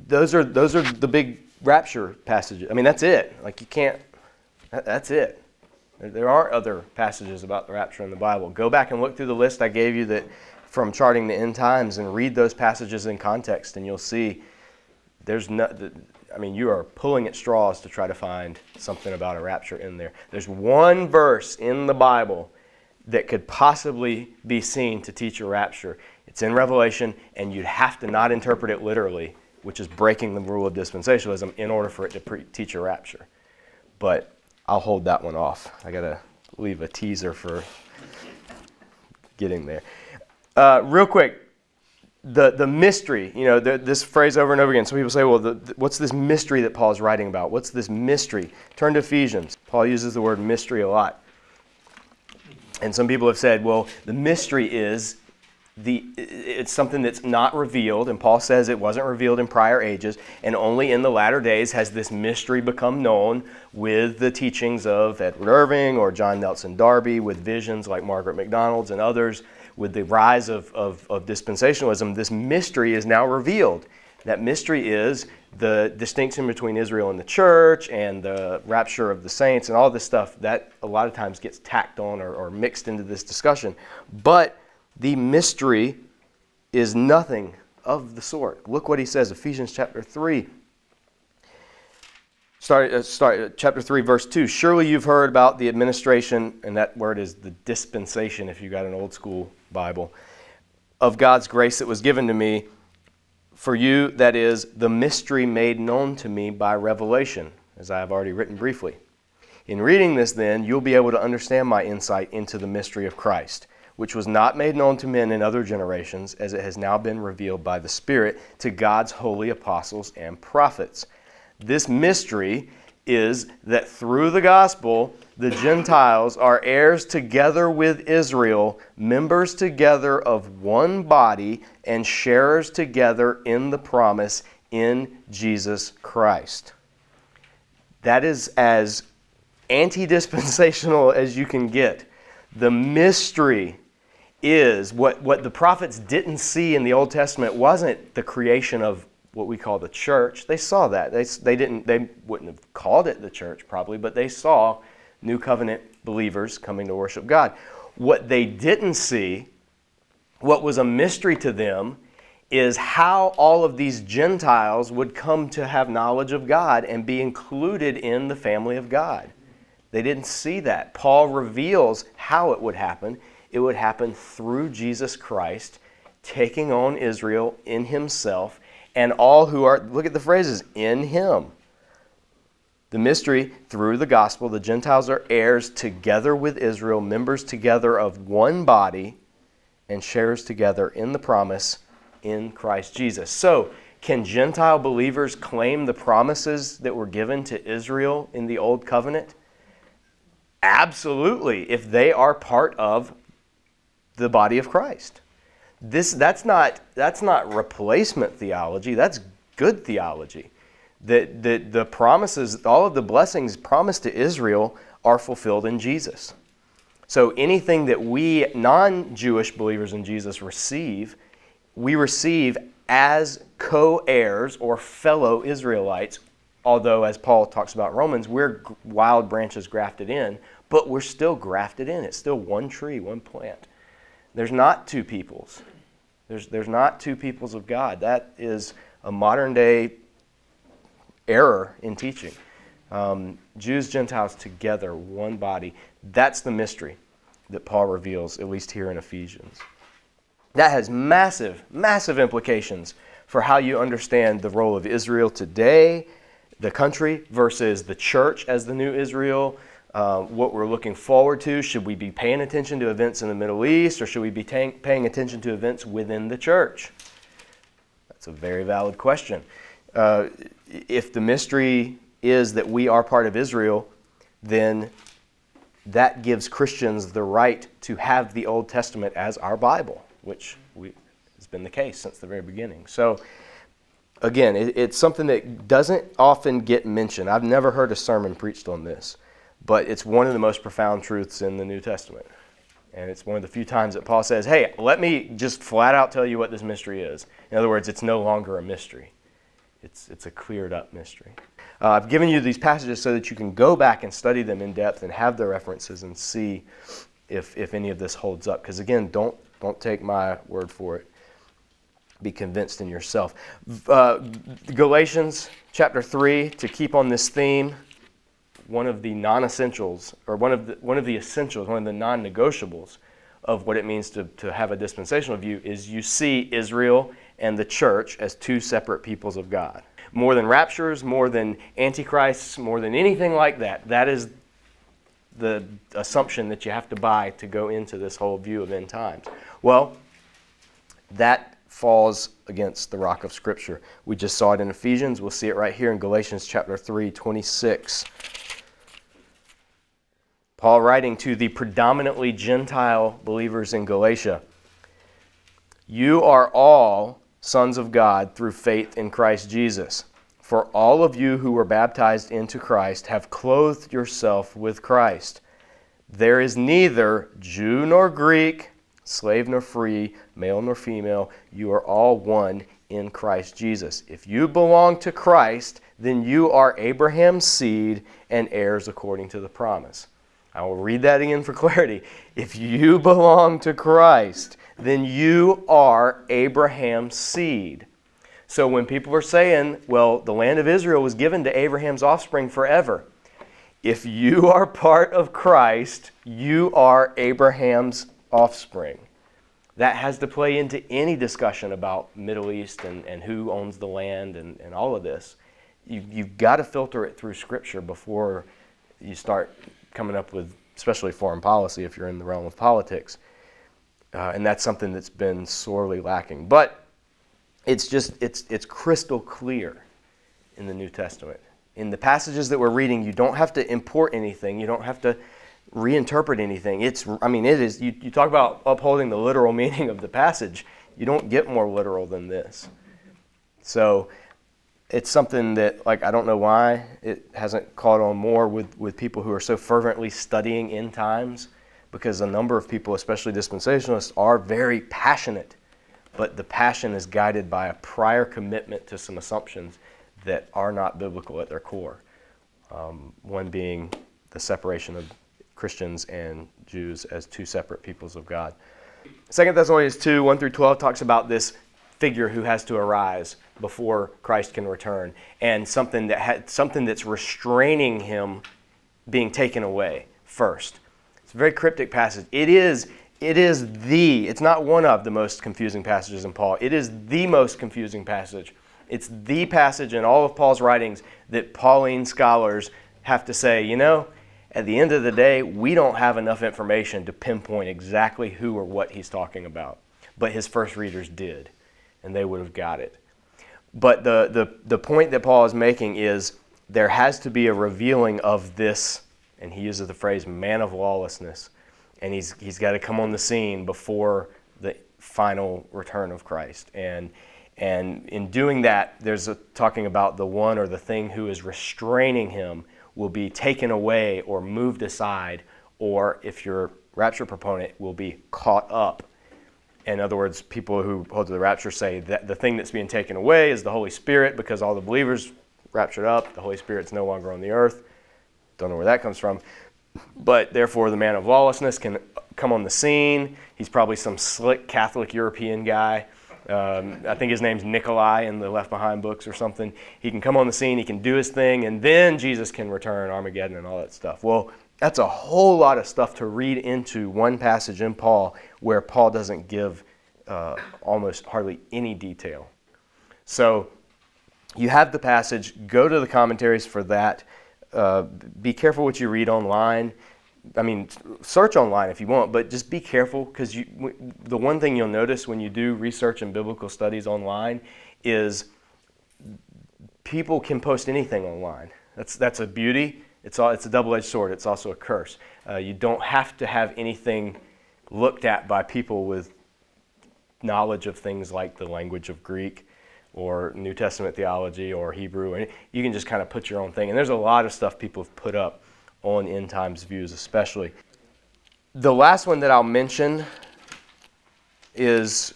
those are those are the big rapture passages. I mean, that's it. Like you can't that's it. There are other passages about the rapture in the Bible. Go back and look through the list I gave you that from charting the end times and read those passages in context, and you'll see there's no, I mean, you are pulling at straws to try to find something about a rapture in there. There's one verse in the Bible that could possibly be seen to teach a rapture. It's in Revelation, and you'd have to not interpret it literally, which is breaking the rule of dispensationalism, in order for it to pre- teach a rapture. But I'll hold that one off. I got to leave a teaser for getting there. Uh, real quick, the, the mystery, you know, the, this phrase over and over again. Some people say, well, the, the, what's this mystery that Paul's writing about? What's this mystery? Turn to Ephesians. Paul uses the word mystery a lot. And some people have said, well, the mystery is the, it's something that's not revealed, and Paul says it wasn't revealed in prior ages, and only in the latter days has this mystery become known with the teachings of Edward Irving or John Nelson Darby, with visions like Margaret MacDonald's and others with the rise of, of, of dispensationalism, this mystery is now revealed. That mystery is the distinction between Israel and the church and the rapture of the saints and all this stuff that a lot of times gets tacked on or, or, mixed into this discussion. But the mystery is nothing of the sort. Look what he says, Ephesians chapter 3, Start, uh, start uh, chapter 3 verse 2 surely you've heard about the administration and that word is the dispensation if you got an old school bible of god's grace that was given to me for you that is the mystery made known to me by revelation as i have already written briefly in reading this then you'll be able to understand my insight into the mystery of christ which was not made known to men in other generations, as it has now been revealed by the Spirit to God's holy apostles and prophets. This mystery is that through the gospel, the Gentiles are heirs together with Israel, members together of one body, and sharers together in the promise in Jesus Christ. That is as anti dispensational as you can get. The mystery is what, what the prophets didn't see in the Old Testament wasn't the creation of what we call the church. They saw that. They, they, didn't, they wouldn't have called it the church probably, but they saw new covenant believers coming to worship God. What they didn't see, what was a mystery to them, is how all of these Gentiles would come to have knowledge of God and be included in the family of God. They didn't see that. Paul reveals how it would happen. It would happen through Jesus Christ taking on Israel in himself and all who are, look at the phrases, in him. The mystery, through the gospel, the Gentiles are heirs together with Israel, members together of one body, and sharers together in the promise in Christ Jesus. So, can Gentile believers claim the promises that were given to Israel in the Old Covenant? Absolutely, if they are part of the body of Christ. This, that's, not, that's not replacement theology, that's good theology. That, that the promises, all of the blessings promised to Israel are fulfilled in Jesus. So anything that we non Jewish believers in Jesus receive, we receive as co heirs or fellow Israelites. Although, as Paul talks about Romans, we're wild branches grafted in, but we're still grafted in. It's still one tree, one plant. There's not two peoples. There's, there's not two peoples of God. That is a modern day error in teaching. Um, Jews, Gentiles together, one body. That's the mystery that Paul reveals, at least here in Ephesians. That has massive, massive implications for how you understand the role of Israel today, the country, versus the church as the new Israel, uh, what we're looking forward to. Should we be paying attention to events in the Middle East or should we be ta- paying attention to events within the church? That's a very valid question. Uh, if the mystery is that we are part of Israel, then that gives Christians the right to have the Old Testament as our Bible, which we, has been the case since the very beginning. So, again, it, it's something that doesn't often get mentioned. I've never heard a sermon preached on this but it's one of the most profound truths in the New Testament. And it's one of the few times that Paul says, hey, let me just flat out tell you what this mystery is. In other words, it's no longer a mystery, it's, it's a cleared up mystery. Uh, I've given you these passages so that you can go back and study them in depth and have the references and see if, if any of this holds up. Because again, don't, don't take my word for it. Be convinced in yourself. Uh, Galatians chapter 3, to keep on this theme one of the non-essentials or one of the, one of the essentials, one of the non-negotiables of what it means to, to have a dispensational view is you see Israel and the church as two separate peoples of God. More than raptures, more than antichrists, more than anything like that. That is the assumption that you have to buy to go into this whole view of end times. Well, that falls against the rock of Scripture. We just saw it in Ephesians. We'll see it right here in Galatians chapter 3, 26. Paul writing to the predominantly Gentile believers in Galatia You are all sons of God through faith in Christ Jesus. For all of you who were baptized into Christ have clothed yourself with Christ. There is neither Jew nor Greek, slave nor free, male nor female. You are all one in Christ Jesus. If you belong to Christ, then you are Abraham's seed and heirs according to the promise. I will read that again for clarity. If you belong to Christ, then you are Abraham's seed. So when people are saying, well, the land of Israel was given to Abraham's offspring forever, if you are part of Christ, you are Abraham's offspring. That has to play into any discussion about Middle East and, and who owns the land and, and all of this. You, you've got to filter it through Scripture before you start coming up with, especially foreign policy, if you're in the realm of politics. Uh, and that's something that's been sorely lacking. But it's just, it's, it's crystal clear in the New Testament. In the passages that we're reading, you don't have to import anything, you don't have to reinterpret anything. It's, I mean, it is, you, you talk about upholding the literal meaning of the passage, you don't get more literal than this. So it's something that, like, I don't know why it hasn't caught on more with, with people who are so fervently studying end times, because a number of people, especially dispensationalists, are very passionate, but the passion is guided by a prior commitment to some assumptions that are not biblical at their core. Um, one being the separation of Christians and Jews as two separate peoples of God. Second Thessalonians 2 1 through 12 talks about this figure who has to arise before Christ can return, and something that had, something that's restraining him being taken away first. It's a very cryptic passage. It is it is the it's not one of the most confusing passages in Paul. It is the most confusing passage. It's the passage in all of Paul's writings that Pauline scholars have to say, you know, at the end of the day, we don't have enough information to pinpoint exactly who or what he's talking about. But his first readers did, and they would have got it. But the, the, the point that Paul is making is there has to be a revealing of this, and he uses the phrase man of lawlessness, and he's, he's got to come on the scene before the final return of Christ. And, and in doing that, there's a, talking about the one or the thing who is restraining him will be taken away or moved aside, or if you're rapture proponent, will be caught up. In other words, people who hold to the rapture say that the thing that's being taken away is the Holy Spirit because all the believers raptured up, the Holy Spirit's no longer on the earth. Don't know where that comes from. But therefore, the man of lawlessness can come on the scene. He's probably some slick Catholic European guy um, I think his name's Nicolae in the Left Behind books or something. He can come on the scene, he can do his thing, and then Jesus can return, Armageddon, and all that stuff. Well, that's a whole lot of stuff to read into one passage in Paul where Paul doesn't give uh, almost hardly any detail. So you have the passage, go to the commentaries for that. Uh, be careful what you read online. I mean, search online if you want, but just be careful because the one thing you'll notice when you do research and biblical studies online is people can post anything online. That's, that's a beauty. It's, all, it's a double edged sword, it's also a curse. Uh, you don't have to have anything looked at by people with knowledge of things like the language of Greek or New Testament theology or Hebrew. You can just kind of put your own thing. And there's a lot of stuff people have put up on end times views, especially. The last one that I'll mention is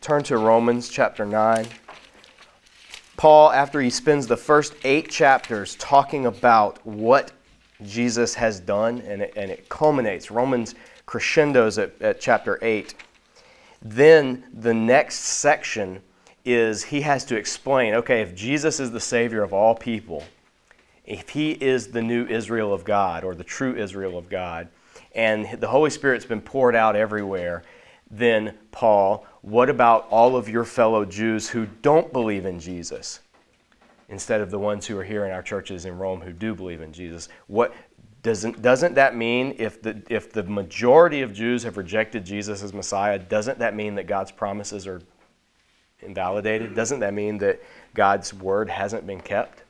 turn to Romans chapter 9. Paul, after he spends the first eight chapters talking about what Jesus has done, and it, and it culminates, Romans crescendos at, at chapter 8. Then the next section is he has to explain okay, if Jesus is the Savior of all people, if he is the new Israel of God or the true Israel of God, and the Holy Spirit's been poured out everywhere, then, Paul, what about all of your fellow Jews who don't believe in Jesus? Instead of the ones who are here in our churches in Rome who do believe in Jesus. What doesn't, doesn't that mean if the, if the majority of Jews have rejected Jesus as Messiah, doesn't that mean that God's promises are invalidated? Doesn't that mean that God's word hasn't been kept?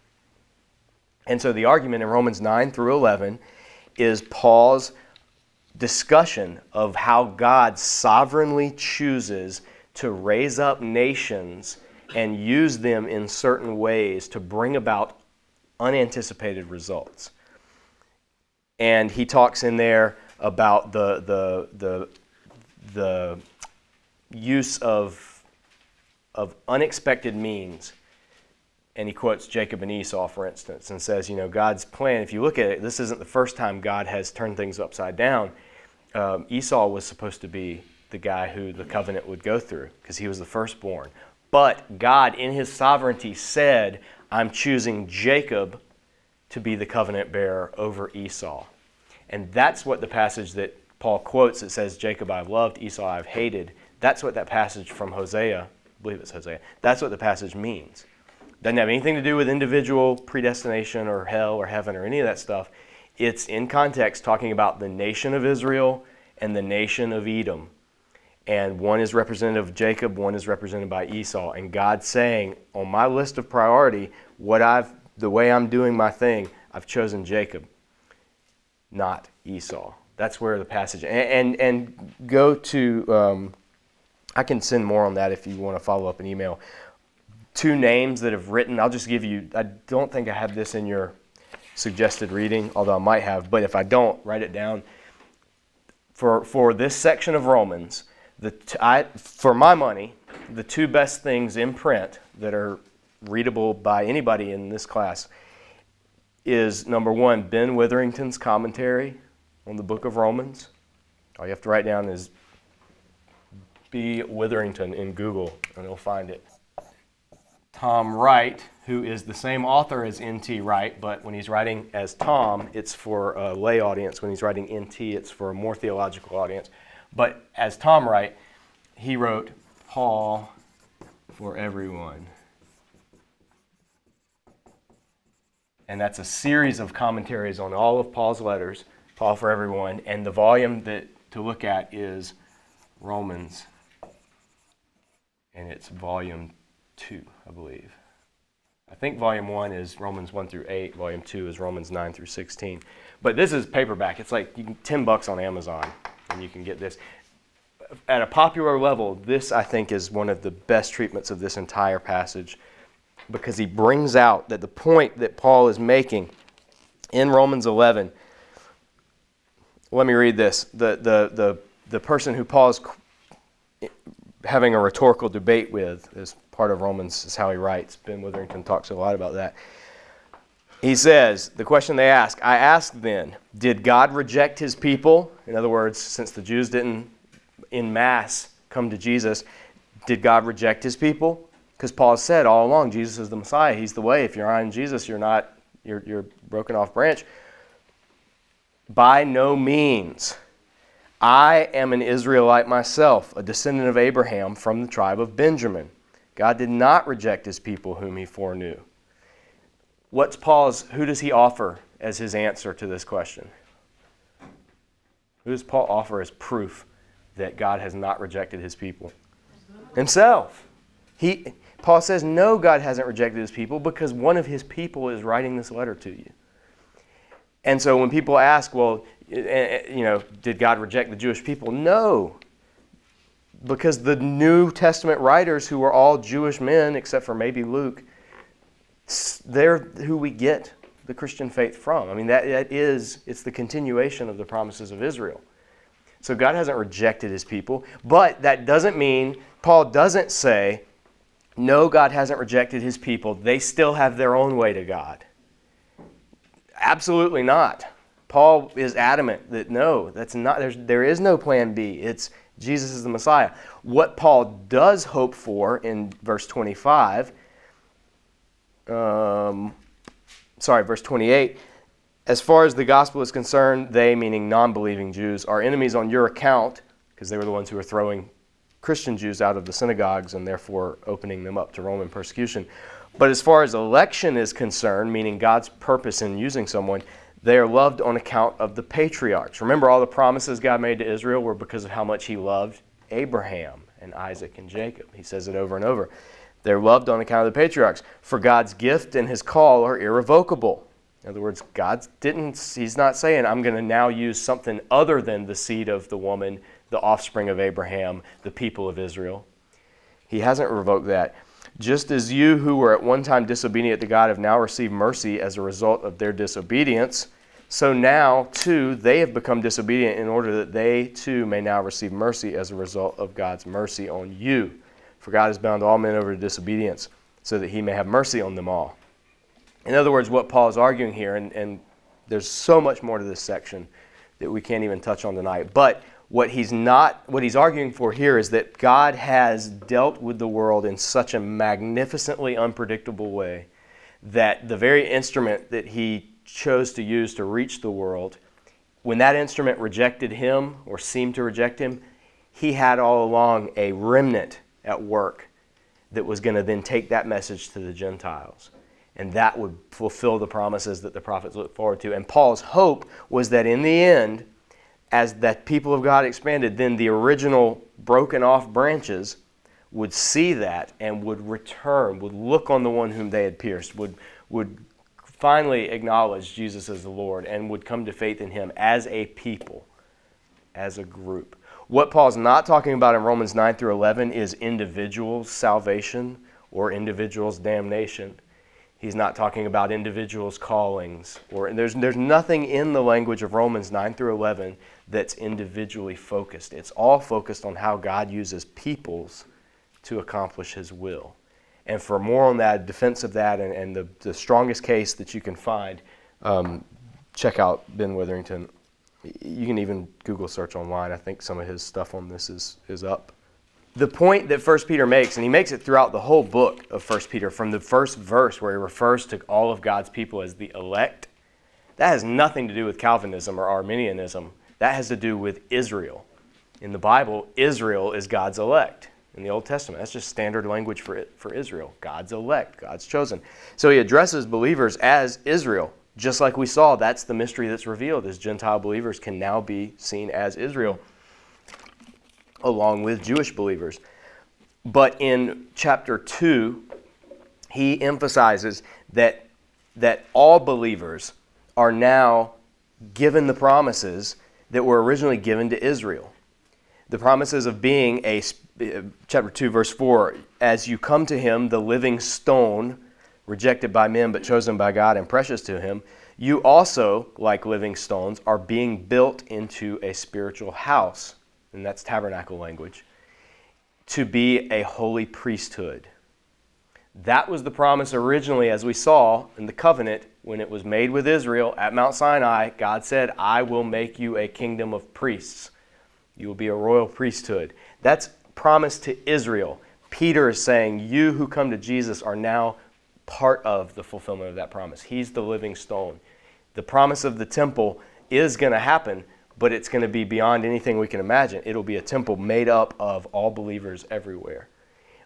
And so the argument in Romans 9 through 11 is Paul's discussion of how God sovereignly chooses to raise up nations and use them in certain ways to bring about unanticipated results. And he talks in there about the, the, the, the use of, of unexpected means and he quotes Jacob and Esau, for instance, and says, you know, God's plan, if you look at it, this isn't the first time God has turned things upside down. Um, Esau was supposed to be the guy who the covenant would go through because he was the firstborn. But God, in his sovereignty, said, I'm choosing Jacob to be the covenant bearer over Esau. And that's what the passage that Paul quotes that says, Jacob I've loved, Esau I've hated. That's what that passage from Hosea, believe it's Hosea, that's what the passage means. Doesn't have anything to do with individual predestination or hell or heaven or any of that stuff. It's in context talking about the nation of Israel and the nation of Edom. and one is representative of Jacob, one is represented by Esau. And God saying, on my list of priority, what I've the way I'm doing my thing, I've chosen Jacob, not Esau. That's where the passage and and, and go to. Um, I can send more on that if you want to follow up an email. Two names that have written. I'll just give you. I don't think I have this in your suggested reading, although I might have. But if I don't, write it down. For for this section of Romans, the t- I, for my money, the two best things in print that are readable by anybody in this class is number one, Ben Witherington's commentary on the book of Romans. All you have to write down is B. Witherington in Google, and you'll find it. Tom Wright, who is the same author as N.T. Wright, but when he's writing as Tom, it's for a lay audience. When he's writing N.T., it's for a more theological audience. But as Tom Wright, he wrote Paul for everyone. And that's a series of commentaries on all of Paul's letters, Paul for everyone. And the volume that to look at is Romans. And it's volume two, I believe. I think volume one is Romans 1 through 8, volume two is Romans 9 through 16. But this is paperback. It's like can, 10 bucks on Amazon, and you can get this. At a popular level, this I think is one of the best treatments of this entire passage because he brings out that the point that Paul is making in Romans 11. Let me read this. The, the, the, the person who Paul is having a rhetorical debate with, as part of Romans, is how he writes. Ben Witherington talks a lot about that. He says, the question they ask, I ask then, did God reject his people? In other words, since the Jews didn't in mass come to Jesus, did God reject his people? Because Paul said all along, Jesus is the Messiah. He's the way. If you're on Jesus, you're not, you're, you're broken off branch. By no means. I am an Israelite myself, a descendant of Abraham from the tribe of Benjamin. God did not reject his people whom he foreknew. What's Paul's, who does he offer as his answer to this question? Who does Paul offer as proof that God has not rejected his people? Himself. He, Paul says, no, God hasn't rejected his people because one of his people is writing this letter to you. And so when people ask, well, Eh, eh, you know, did God reject the Jewish people? No. Because the New Testament writers, who were all Jewish men, except for maybe Luke, they're who we get the Christian faith from. I mean, that, that is, it's the continuation of the promises of Israel. So God hasn't rejected his people, but that doesn't mean, Paul doesn't say, no, God hasn't rejected his people. They still have their own way to God. Absolutely not. Paul is adamant that no, that's not there's there is no plan B. It's Jesus is the Messiah. What Paul does hope for in verse 25, um, sorry, verse 28, as far as the gospel is concerned, they, meaning non believing Jews, are enemies on your account, because they were the ones who were throwing Christian Jews out of the synagogues and therefore opening them up to Roman persecution. But as far as election is concerned, meaning God's purpose in using someone, they are loved on account of the patriarchs. Remember, all the promises God made to Israel were because of how much He loved Abraham and Isaac and Jacob. He says it over and over. They're loved on account of the patriarchs. For God's gift and His call are irrevocable. In other words, God didn't, He's not saying, I'm going to now use something other than the seed of the woman the offspring of Abraham, the people of Israel. He hasn't revoked that. Just as you who were at one time disobedient to God have now received mercy as a result of their disobedience, so now too they have become disobedient in order that they too may now receive mercy as a result of God's mercy on you. For God has bound all men over to disobedience, so that he may have mercy on them all. In other words, what Paul is arguing here, and, and there's so much more to this section that we can't even touch on tonight, but what he's not what he's arguing for here is that God has dealt with the world in such a magnificently unpredictable way that the very instrument that he chose to use to reach the world when that instrument rejected him or seemed to reject him he had all along a remnant at work that was going to then take that message to the Gentiles. And that would fulfill the promises that the prophets looked forward to. And Paul's hope was that in the end as that people of God expanded, then the original broken off branches would see that and would return, would look on the one whom they had pierced, would, would finally acknowledge Jesus as the Lord, and would come to faith in him as a people, as a group. What Paul's not talking about in Romans 9 through 11 is individuals' salvation or individuals' damnation. He's not talking about individuals' callings. Or, there's, there's nothing in the language of Romans 9 through 11 that's individually focused. It's all focused on how God uses peoples to accomplish his will. And for more on that, defense of that, and, and the, the strongest case that you can find, um, check out Ben Witherington. You can even Google search online. I think some of his stuff on this is, is up. The point that 1 Peter makes, and he makes it throughout the whole book of 1 Peter, from the first verse where he refers to all of God's people as the elect, that has nothing to do with Calvinism or Arminianism. That has to do with Israel. In the Bible, Israel is God's elect in the Old Testament. That's just standard language for, it, for Israel. God's elect, God's chosen. So he addresses believers as Israel. Just like we saw, that's the mystery that's revealed, is Gentile believers can now be seen as Israel, along with Jewish believers. But in chapter 2, he emphasizes that, that all believers are now given the promises that were originally given to Israel. The promises of being a uh, chapter 2, verse 4 As you come to him, the living stone, rejected by men but chosen by God and precious to him, you also, like living stones, are being built into a spiritual house, and that's tabernacle language, to be a holy priesthood. That was the promise originally, as we saw in the covenant when it was made with Israel at Mount Sinai. God said, I will make you a kingdom of priests. You will be a royal priesthood. That's promised to Israel. Peter is saying, You who come to Jesus are now part of the fulfillment of that promise. He's the living stone. The promise of the temple is going to happen, but it's going to be beyond anything we can imagine. It'll be a temple made up of all believers everywhere.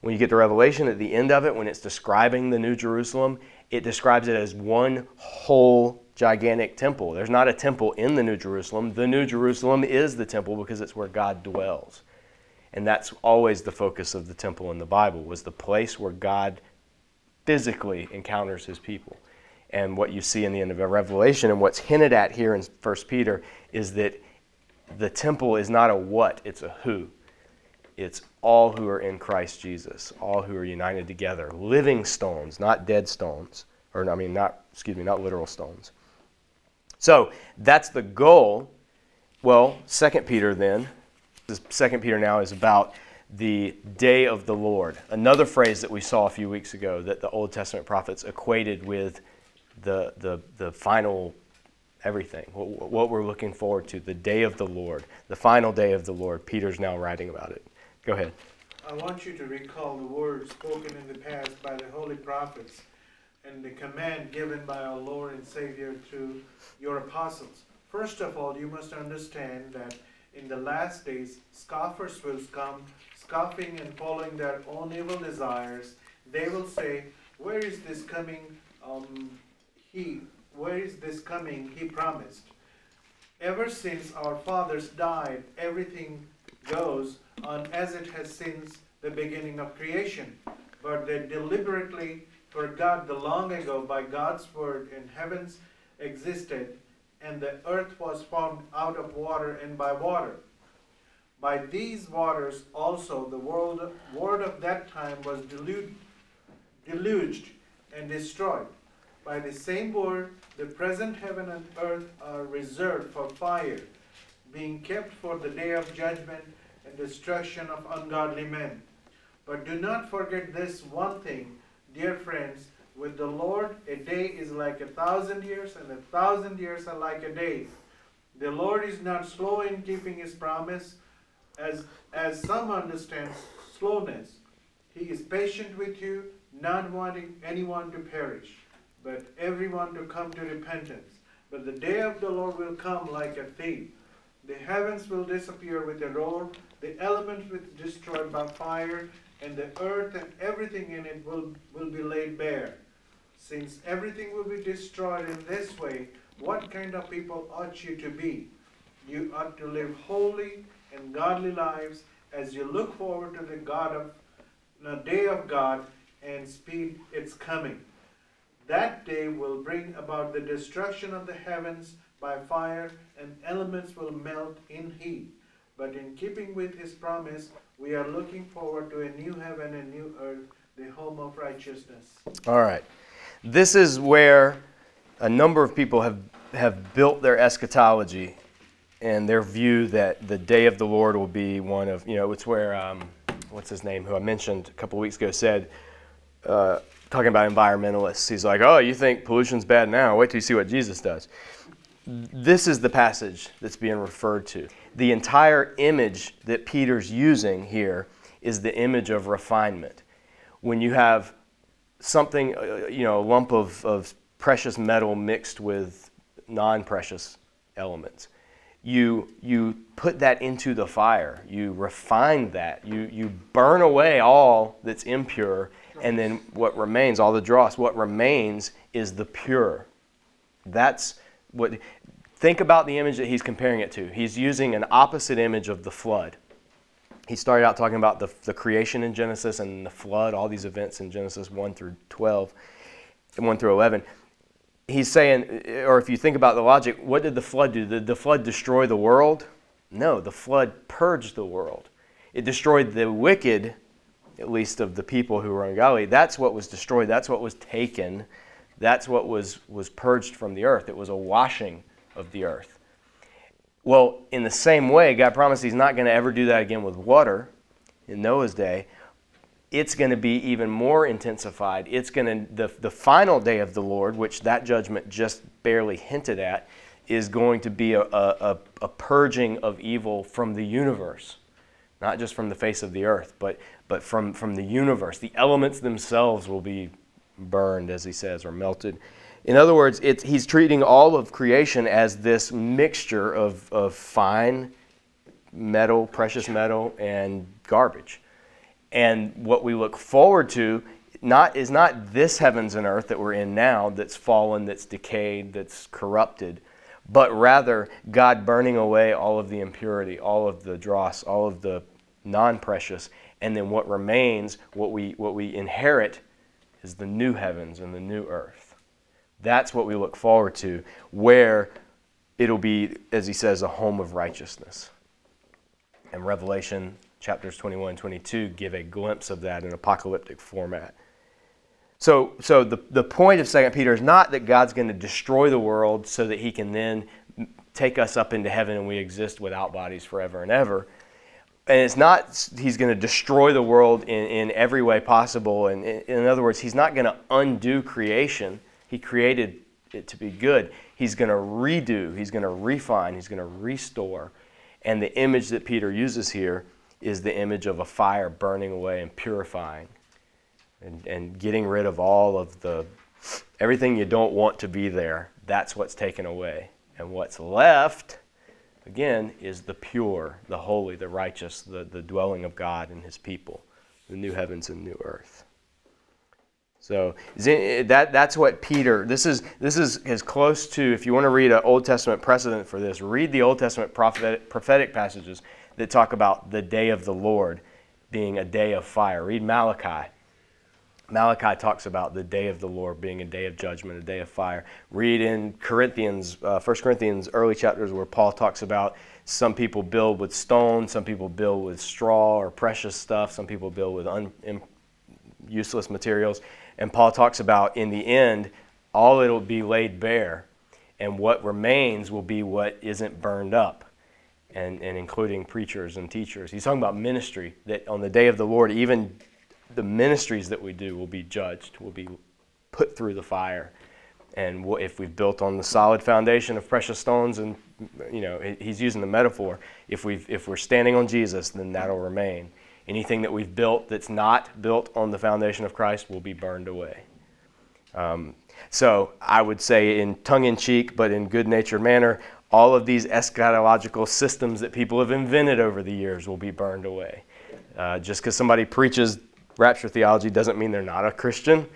When you get to Revelation at the end of it, when it's describing the New Jerusalem, it describes it as one whole gigantic temple. There's not a temple in the New Jerusalem. The New Jerusalem is the temple because it's where God dwells. And that's always the focus of the temple in the Bible, was the place where God physically encounters his people. And what you see in the end of Revelation and what's hinted at here in 1 Peter is that the temple is not a what, it's a who. It's all who are in Christ Jesus, all who are united together, living stones, not dead stones, or I mean, not excuse me, not literal stones. So that's the goal. Well, Second Peter then Second Peter now is about the day of the Lord. Another phrase that we saw a few weeks ago that the Old Testament prophets equated with the, the, the final everything, what, what we're looking forward to, the day of the Lord, the final day of the Lord. Peter's now writing about it. Go ahead. I want you to recall the words spoken in the past by the holy prophets and the command given by our Lord and Savior to your apostles. First of all, you must understand that in the last days, scoffers will come, scoffing and following their own evil desires. They will say, Where is this coming? Um, he, where is this coming? He promised. Ever since our fathers died, everything goes on as it has since the beginning of creation. But they deliberately forgot the long ago by God's word in heavens existed and the earth was formed out of water and by water. By these waters also the world, word of that time was deluged, deluged and destroyed. By the same word, the present heaven and earth are reserved for fire, being kept for the day of judgment and destruction of ungodly men. But do not forget this one thing, dear friends with the Lord, a day is like a thousand years, and a thousand years are like a day. The Lord is not slow in keeping his promise, as, as some understand slowness. He is patient with you, not wanting anyone to perish, but everyone to come to repentance. But the day of the Lord will come like a thief. The heavens will disappear with a roar, the elements will be destroyed by fire, and the earth and everything in it will, will be laid bare. Since everything will be destroyed in this way, what kind of people ought you to be? You ought to live holy and godly lives as you look forward to the God of the day of God and speed its coming. That day will bring about the destruction of the heavens by fire, and elements will melt in heat. But in keeping with his promise, we are looking forward to a new heaven and new earth, the home of righteousness. All right. This is where a number of people have, have built their eschatology and their view that the day of the Lord will be one of, you know, it's where, um, what's his name, who I mentioned a couple weeks ago, said, uh, talking about environmentalists, he's like, oh, you think pollution's bad now? Wait till you see what Jesus does. This is the passage that's being referred to. The entire image that Peter's using here is the image of refinement. When you have something, uh, you know, a lump of, of precious metal mixed with non precious elements. You, you put that into the fire, you refine that, you, you burn away all that's impure, and then what remains, all the dross, what remains is the pure. That's what, think about the image that he's comparing it to. He's using an opposite image of the flood he started out talking about the, the creation in Genesis and the flood, all these events in Genesis 1 through 12, 1 through 11. He's saying, or if you think about the logic, what did the flood do? Did the flood destroy the world? No, the flood purged the world. It destroyed the wicked, at least of the people who were in Galilee. That's what was destroyed. That's what was taken. That's what was, was purged from the earth. It was a washing of the earth. Well, in the same way, God promised He's not going to ever do that again with water in Noah's day. It's going to be even more intensified. It's going to, the, the final day of the Lord, which that judgment just barely hinted at, is going to be a, a, a purging of evil from the universe. Not just from the face of the earth, but, but from, from the universe. The elements themselves will be burned, as he says, or melted. In other words, he's treating all of creation as this mixture of, of fine metal, precious metal, and garbage. And what we look forward to not, is not this heavens and earth that we're in now that's fallen, that's decayed, that's corrupted, but rather God burning away all of the impurity, all of the dross, all of the non precious, and then what remains, what we, what we inherit, is the new heavens and the new earth. That's what we look forward to, where it'll be, as he says, a home of righteousness. And Revelation chapters 21 and 22 give a glimpse of that in apocalyptic format. So, so the, the point of 2 Peter is not that God's going to destroy the world so that he can then take us up into heaven and we exist without bodies forever and ever. And it's not he's going to destroy the world in, in every way possible. And in, in other words, he's not going to undo creation he created it to be good. He's going to redo, he's going to refine, he's going to restore. And the image that Peter uses here is the image of a fire burning away and purifying and, and getting rid of all of the everything you don't want to be there. That's what's taken away. And what's left, again, is the pure, the holy, the righteous, the, the dwelling of God and his people, the new heavens and new earth. So that, that's what Peter, this is, this is as close to, if you want to read an Old Testament precedent for this, read the Old Testament prophetic, prophetic passages that talk about the day of the Lord being a day of fire. Read Malachi. Malachi talks about the day of the Lord being a day of judgment, a day of fire. Read in Corinthians, uh, 1 Corinthians, early chapters where Paul talks about some people build with stone, some people build with straw or precious stuff, some people build with un, useless materials. And Paul talks about in the end, all it'll be laid bare, and what remains will be what isn't burned up, and, and including preachers and teachers. He's talking about ministry, that on the day of the Lord, even the ministries that we do will be judged, will be put through the fire. And if we've built on the solid foundation of precious stones, and you know, he's using the metaphor, if, we if we're standing on Jesus, then that'll remain. Anything that we've built that's not built on the foundation of Christ will be burned away. Um, so I would say, in tongue in cheek, but in good natured manner, all of these eschatological systems that people have invented over the years will be burned away. Uh, just because somebody preaches rapture theology doesn't mean they're not a Christian.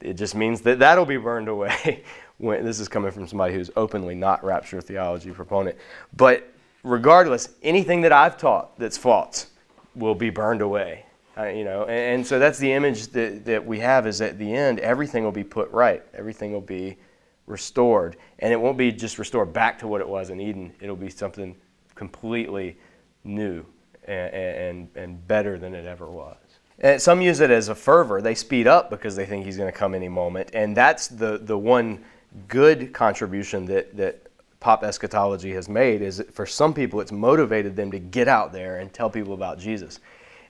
It just means that that'll be burned away. when, this is coming from somebody who's openly not rapture theology proponent. But regardless, anything that I've taught that's false will be burned away. Uh, you know, and, and so that's the image that, that we have is at the end, everything will be put right. Everything will be restored. And it won't be just restored back to what it was in Eden. It'll be something completely new and, and, and better than it ever was. And some use it as a fervor. They speed up because they think he's going to come any moment. And that's the, the one good contribution that, that pop eschatology has made is for some people it's motivated them to get out there and tell people about Jesus.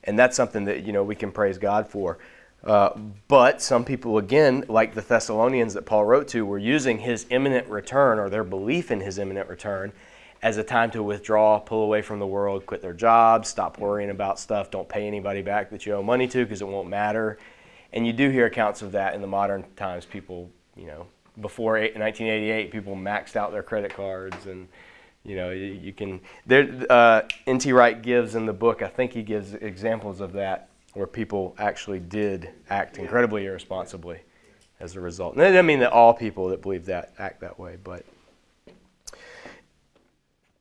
And that's something that you know we can praise God for. Uh, but some people, again, like the Thessalonians that Paul wrote to, were using his imminent return or their belief in his imminent return as a time to withdraw, pull away from the world, quit their jobs, stop worrying about stuff, don't pay anybody back that you owe money to because it won't matter. And you do hear accounts of that in the modern times. People, you know, before 1988, people maxed out their credit cards and you know you, you can there uh, N.T. Wright gives in the book i think he gives examples of that where people actually did act incredibly irresponsibly as a result and doesn't mean that all people that believe that act that way but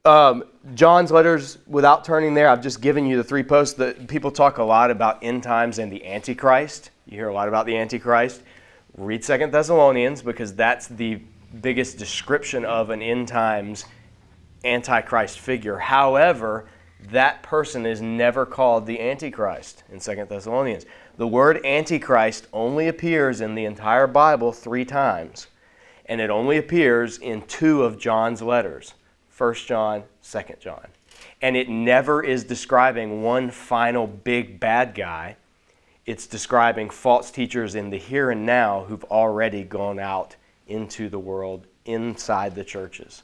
um, John's letters, without turning there, I've just given you the three posts. That people talk a lot about end times and the Antichrist. You hear a lot about the Antichrist. Read Second Thessalonians because that's the biggest description of an end times Antichrist figure. However, that person is never called the Antichrist in Second Thessalonians. The word Antichrist only appears in the entire Bible three times, and it only appears in two of John's letters. 1 John, 2 John. And it never is describing one final big bad guy. It's describing false teachers in the here and now who've already gone out into the world inside the churches.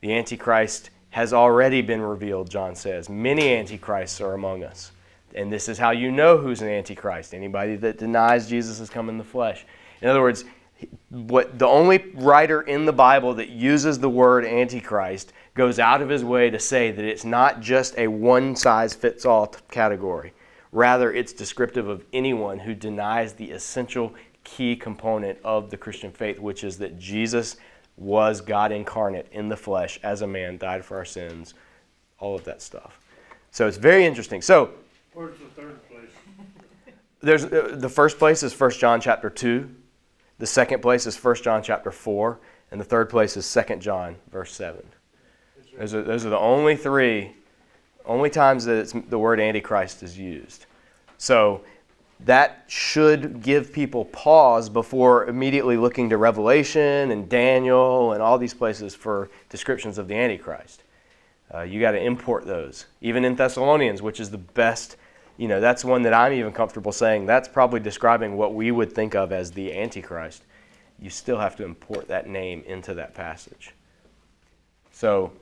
The Antichrist has already been revealed, John says. Many Antichrists are among us. And this is how you know who's an Antichrist anybody that denies Jesus has come in the flesh. In other words, what the only writer in the Bible that uses the word antichrist goes out of his way to say that it's not just a one size fits all category. Rather, it's descriptive of anyone who denies the essential key component of the Christian faith, which is that Jesus was God incarnate in the flesh as a man, died for our sins, all of that stuff. So it's very interesting. So, Where's the third place? there's uh, the first place is 1 John chapter 2. The second place is 1 John chapter 4, and the third place is 2 John verse 7. Those are, those are the only three, only times that the word Antichrist is used. So that should give people pause before immediately looking to Revelation and Daniel and all these places for descriptions of the Antichrist. Uh, you got to import those. Even in Thessalonians, which is the best, you know, that's one that I'm even comfortable saying that's probably describing what we would think of as the Antichrist. You still have to import that name into that passage. So,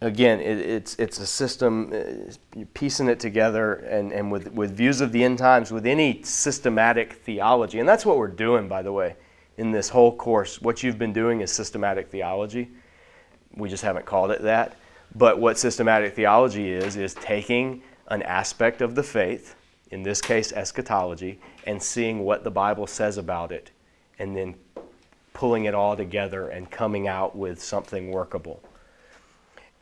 again, it, it's, it's a system, uh, you're piecing it together and, and with, with views of the end times, with any systematic theology. And that's what we're doing, by the way, in this whole course. What you've been doing is systematic theology. We just haven't called it that. But what systematic theology is, is taking an aspect of the faith, in this case eschatology, and seeing what the Bible says about it, and then pulling it all together and coming out with something workable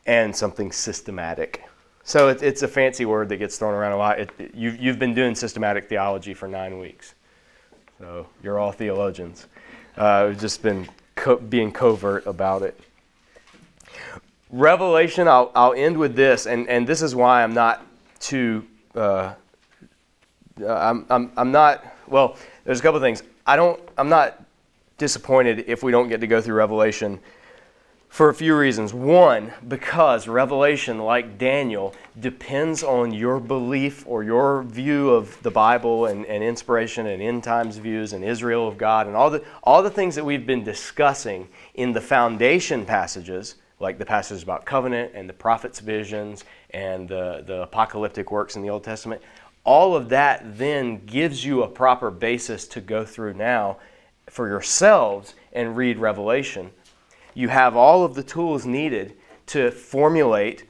and something systematic. So it, it's a fancy word that gets thrown around a lot. It, it, you've, you've been doing systematic theology for nine weeks. So you're all theologians. Uh, we've just been co- being covert about it. Revelation, I'll, I'll end with this, and, and this is why I'm not too, uh, I'm, I'm, I'm not, well, there's a couple things. I don't, I'm not disappointed if we don't get to go through Revelation for a few reasons. One, because Revelation, like Daniel, depends on your belief or your view of the Bible and, and inspiration and end times views and Israel of God and all the, all the things that we've been discussing in the foundation passages, like the passages about covenant and the prophet's visions and the, the apocalyptic works in the Old Testament. All of that then gives you a proper basis to go through now for yourselves and read Revelation you have all of the tools needed to formulate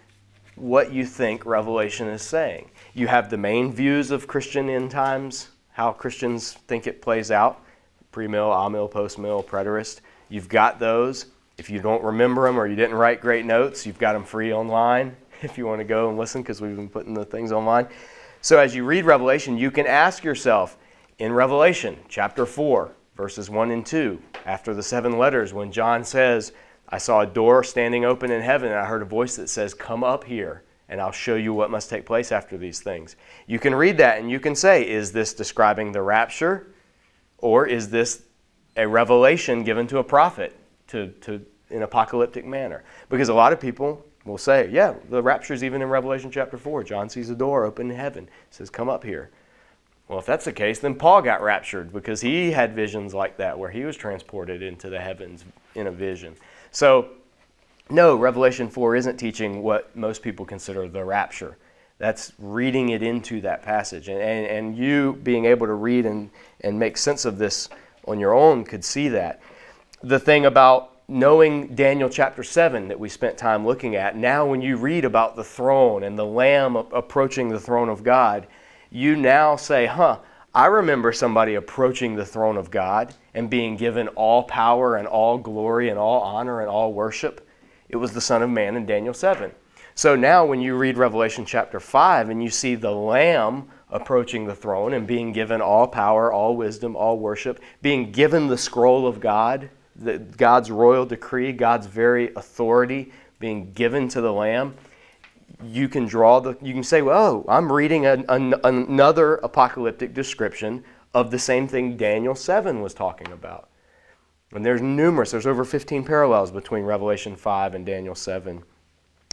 what you think Revelation is saying. You have the main views of Christian end times, how Christians think it plays out pre mill, amill, post mill, preterist. You've got those. If you don't remember them or you didn't write great notes, you've got them free online if you want to go and listen because we've been putting the things online. So as you read Revelation, you can ask yourself in Revelation chapter 4, verses 1 and 2, after the seven letters, when John says, I saw a door standing open in heaven, and I heard a voice that says, Come up here, and I'll show you what must take place after these things. You can read that and you can say, Is this describing the rapture? Or is this a revelation given to a prophet to, to in apocalyptic manner? Because a lot of people will say, Yeah, the rapture is even in Revelation chapter 4. John sees a door open in heaven. says, Come up here. Well, if that's the case, then Paul got raptured because he had visions like that where he was transported into the heavens in a vision. So, no, Revelation 4 isn't teaching what most people consider the rapture. That's reading it into that passage. And, and, and you being able to read and, and make sense of this on your own could see that. The thing about knowing Daniel chapter 7 that we spent time looking at, now when you read about the throne and the Lamb approaching the throne of God, you now say, huh, I remember somebody approaching the throne of God and being given all power and all glory and all honor and all worship. It was the Son of Man in Daniel 7. So now, when you read Revelation chapter 5 and you see the Lamb approaching the throne and being given all power, all wisdom, all worship, being given the scroll of God, the, God's royal decree, God's very authority being given to the Lamb, you can draw the you can say well oh, i'm reading an, an, another apocalyptic description of the same thing daniel 7 was talking about. And there's numerous there's over 15 parallels between revelation 5 and daniel 7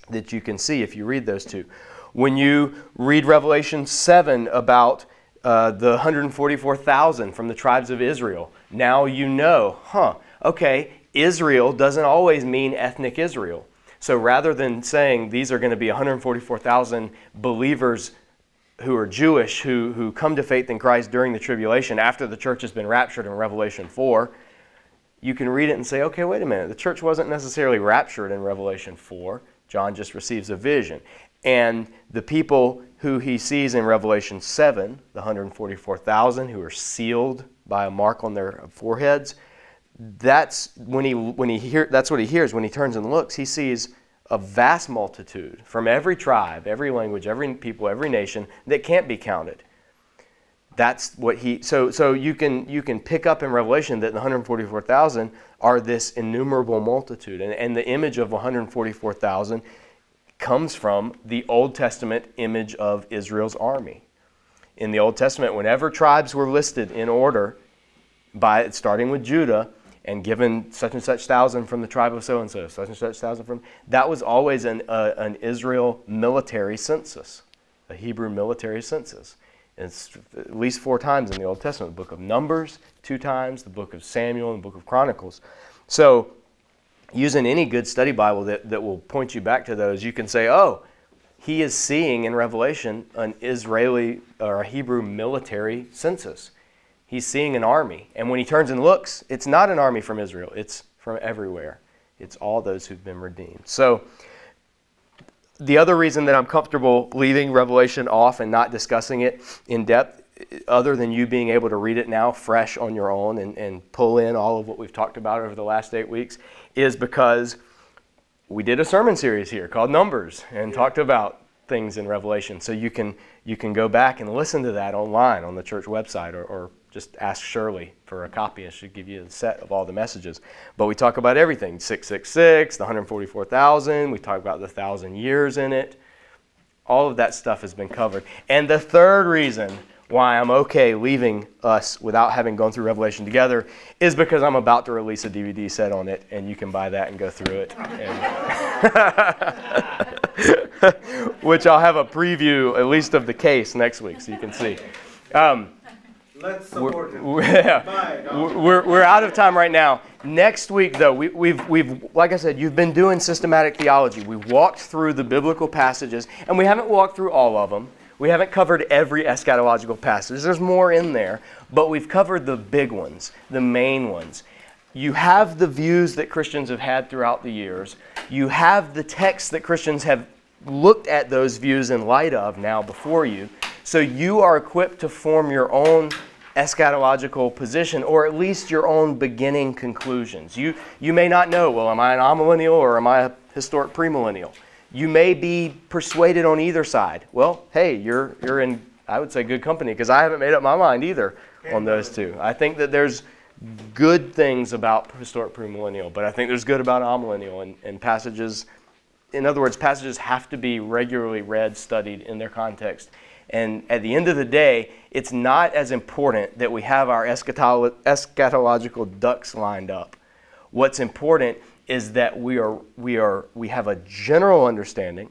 that you can see if you read those two. When you read revelation 7 about uh, the 144000 from the tribes of israel now you know huh okay israel doesn't always mean ethnic israel so rather than saying these are going to be 144,000 believers who are Jewish who, who come to faith in Christ during the tribulation after the church has been raptured in Revelation 4, you can read it and say, okay, wait a minute. The church wasn't necessarily raptured in Revelation 4. John just receives a vision. And the people who he sees in Revelation 7, the 144,000 who are sealed by a mark on their foreheads, that's when he when he hear that's what he hears. When he turns and looks he sees a vast multitude from every tribe every language every people every nation that can't be counted. That's what he so so you can you can pick up in revelation that the 144000 are this innumerable multitude. And, and the image of 144000 comes from the old testament image of israel's army. In the old testament whenever tribes were listed in order by starting with judah and given such and such thousand from the tribe of so and so, such and such thousand from. That was always an, uh, an Israel military census, a Hebrew military census. It's at least four times in the Old Testament the book of Numbers, two times, the book of Samuel, and the book of Chronicles. So, using any good study Bible that, that will point you back to those, you can say, oh, he is seeing in Revelation an Israeli or a Hebrew military census. He's seeing an army. And when he turns and looks, it's not an army from Israel, it's from everywhere. It's all those who've been redeemed. So, the other reason that I'm comfortable leaving Revelation off and not discussing it in depth, other than you being able to read it now fresh on your own and, and pull in all of what we've talked about over the last eight weeks, is because we did a sermon series here called Numbers and yeah. talked about things in Revelation. So you can you can go back and listen to that online on the church website or, or just ask Shirley for a copy and she'll give you a set of all the messages. But we talk about everything 666, the 144,000, we talk about the thousand years in it. All of that stuff has been covered. And the third reason why I'm okay leaving us without having gone through Revelation together is because I'm about to release a DVD set on it, and you can buy that and go through it. Which I'll have a preview, at least of the case, next week, so you can see. Um, Let's support. We're, we're, we're out of time right now. Next week, though, we, we've, we've, like I said, you've been doing systematic theology. We've walked through the biblical passages, and we haven't walked through all of them. We haven't covered every eschatological passage. There's more in there, but we've covered the big ones, the main ones. You have the views that Christians have had throughout the years. You have the texts that Christians have looked at those views in light of now before you. So you are equipped to form your own eschatological position, or at least your own beginning conclusions. You, you may not know, well, am I an amillennial or am I a historic premillennial? You may be persuaded on either side. Well, hey, you're, you're in, I would say, good company because I haven't made up my mind either on those two. I think that there's good things about historic premillennial, but I think there's good about amillennial and, and passages. In other words, passages have to be regularly read, studied in their context. And at the end of the day, it's not as important that we have our eschatolo- eschatological ducks lined up. What's important is that we are we are we have a general understanding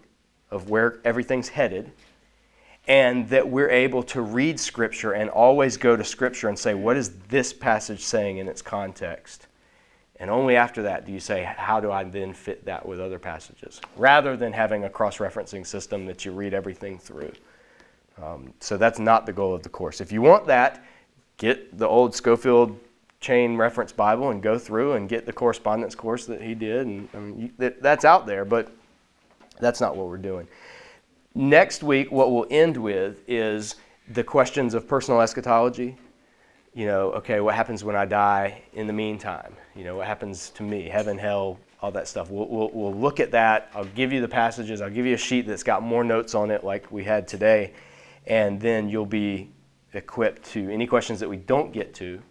of where everything's headed and that we're able to read scripture and always go to scripture and say what is this passage saying in its context? And only after that do you say how do i then fit that with other passages? Rather than having a cross-referencing system that you read everything through um, so that's not the goal of the course if you want that get the old Scofield chain reference bible and go through and get the correspondence course that he did and I mean, you, that, that's out there but that's not what we're doing Next week, what we'll end with is the questions of personal eschatology. You know, okay, what happens when I die in the meantime? You know, what happens to me? Heaven, hell, all that stuff. We'll, we'll, we'll look at that. I'll give you the passages. I'll give you a sheet that's got more notes on it, like we had today. And then you'll be equipped to any questions that we don't get to,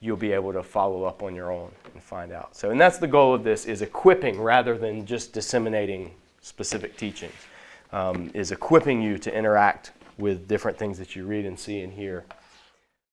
you'll be able to follow up on your own and find out. So, and that's the goal of this is equipping rather than just disseminating specific teachings um, is equipping you to interact with different things that you read and see and hear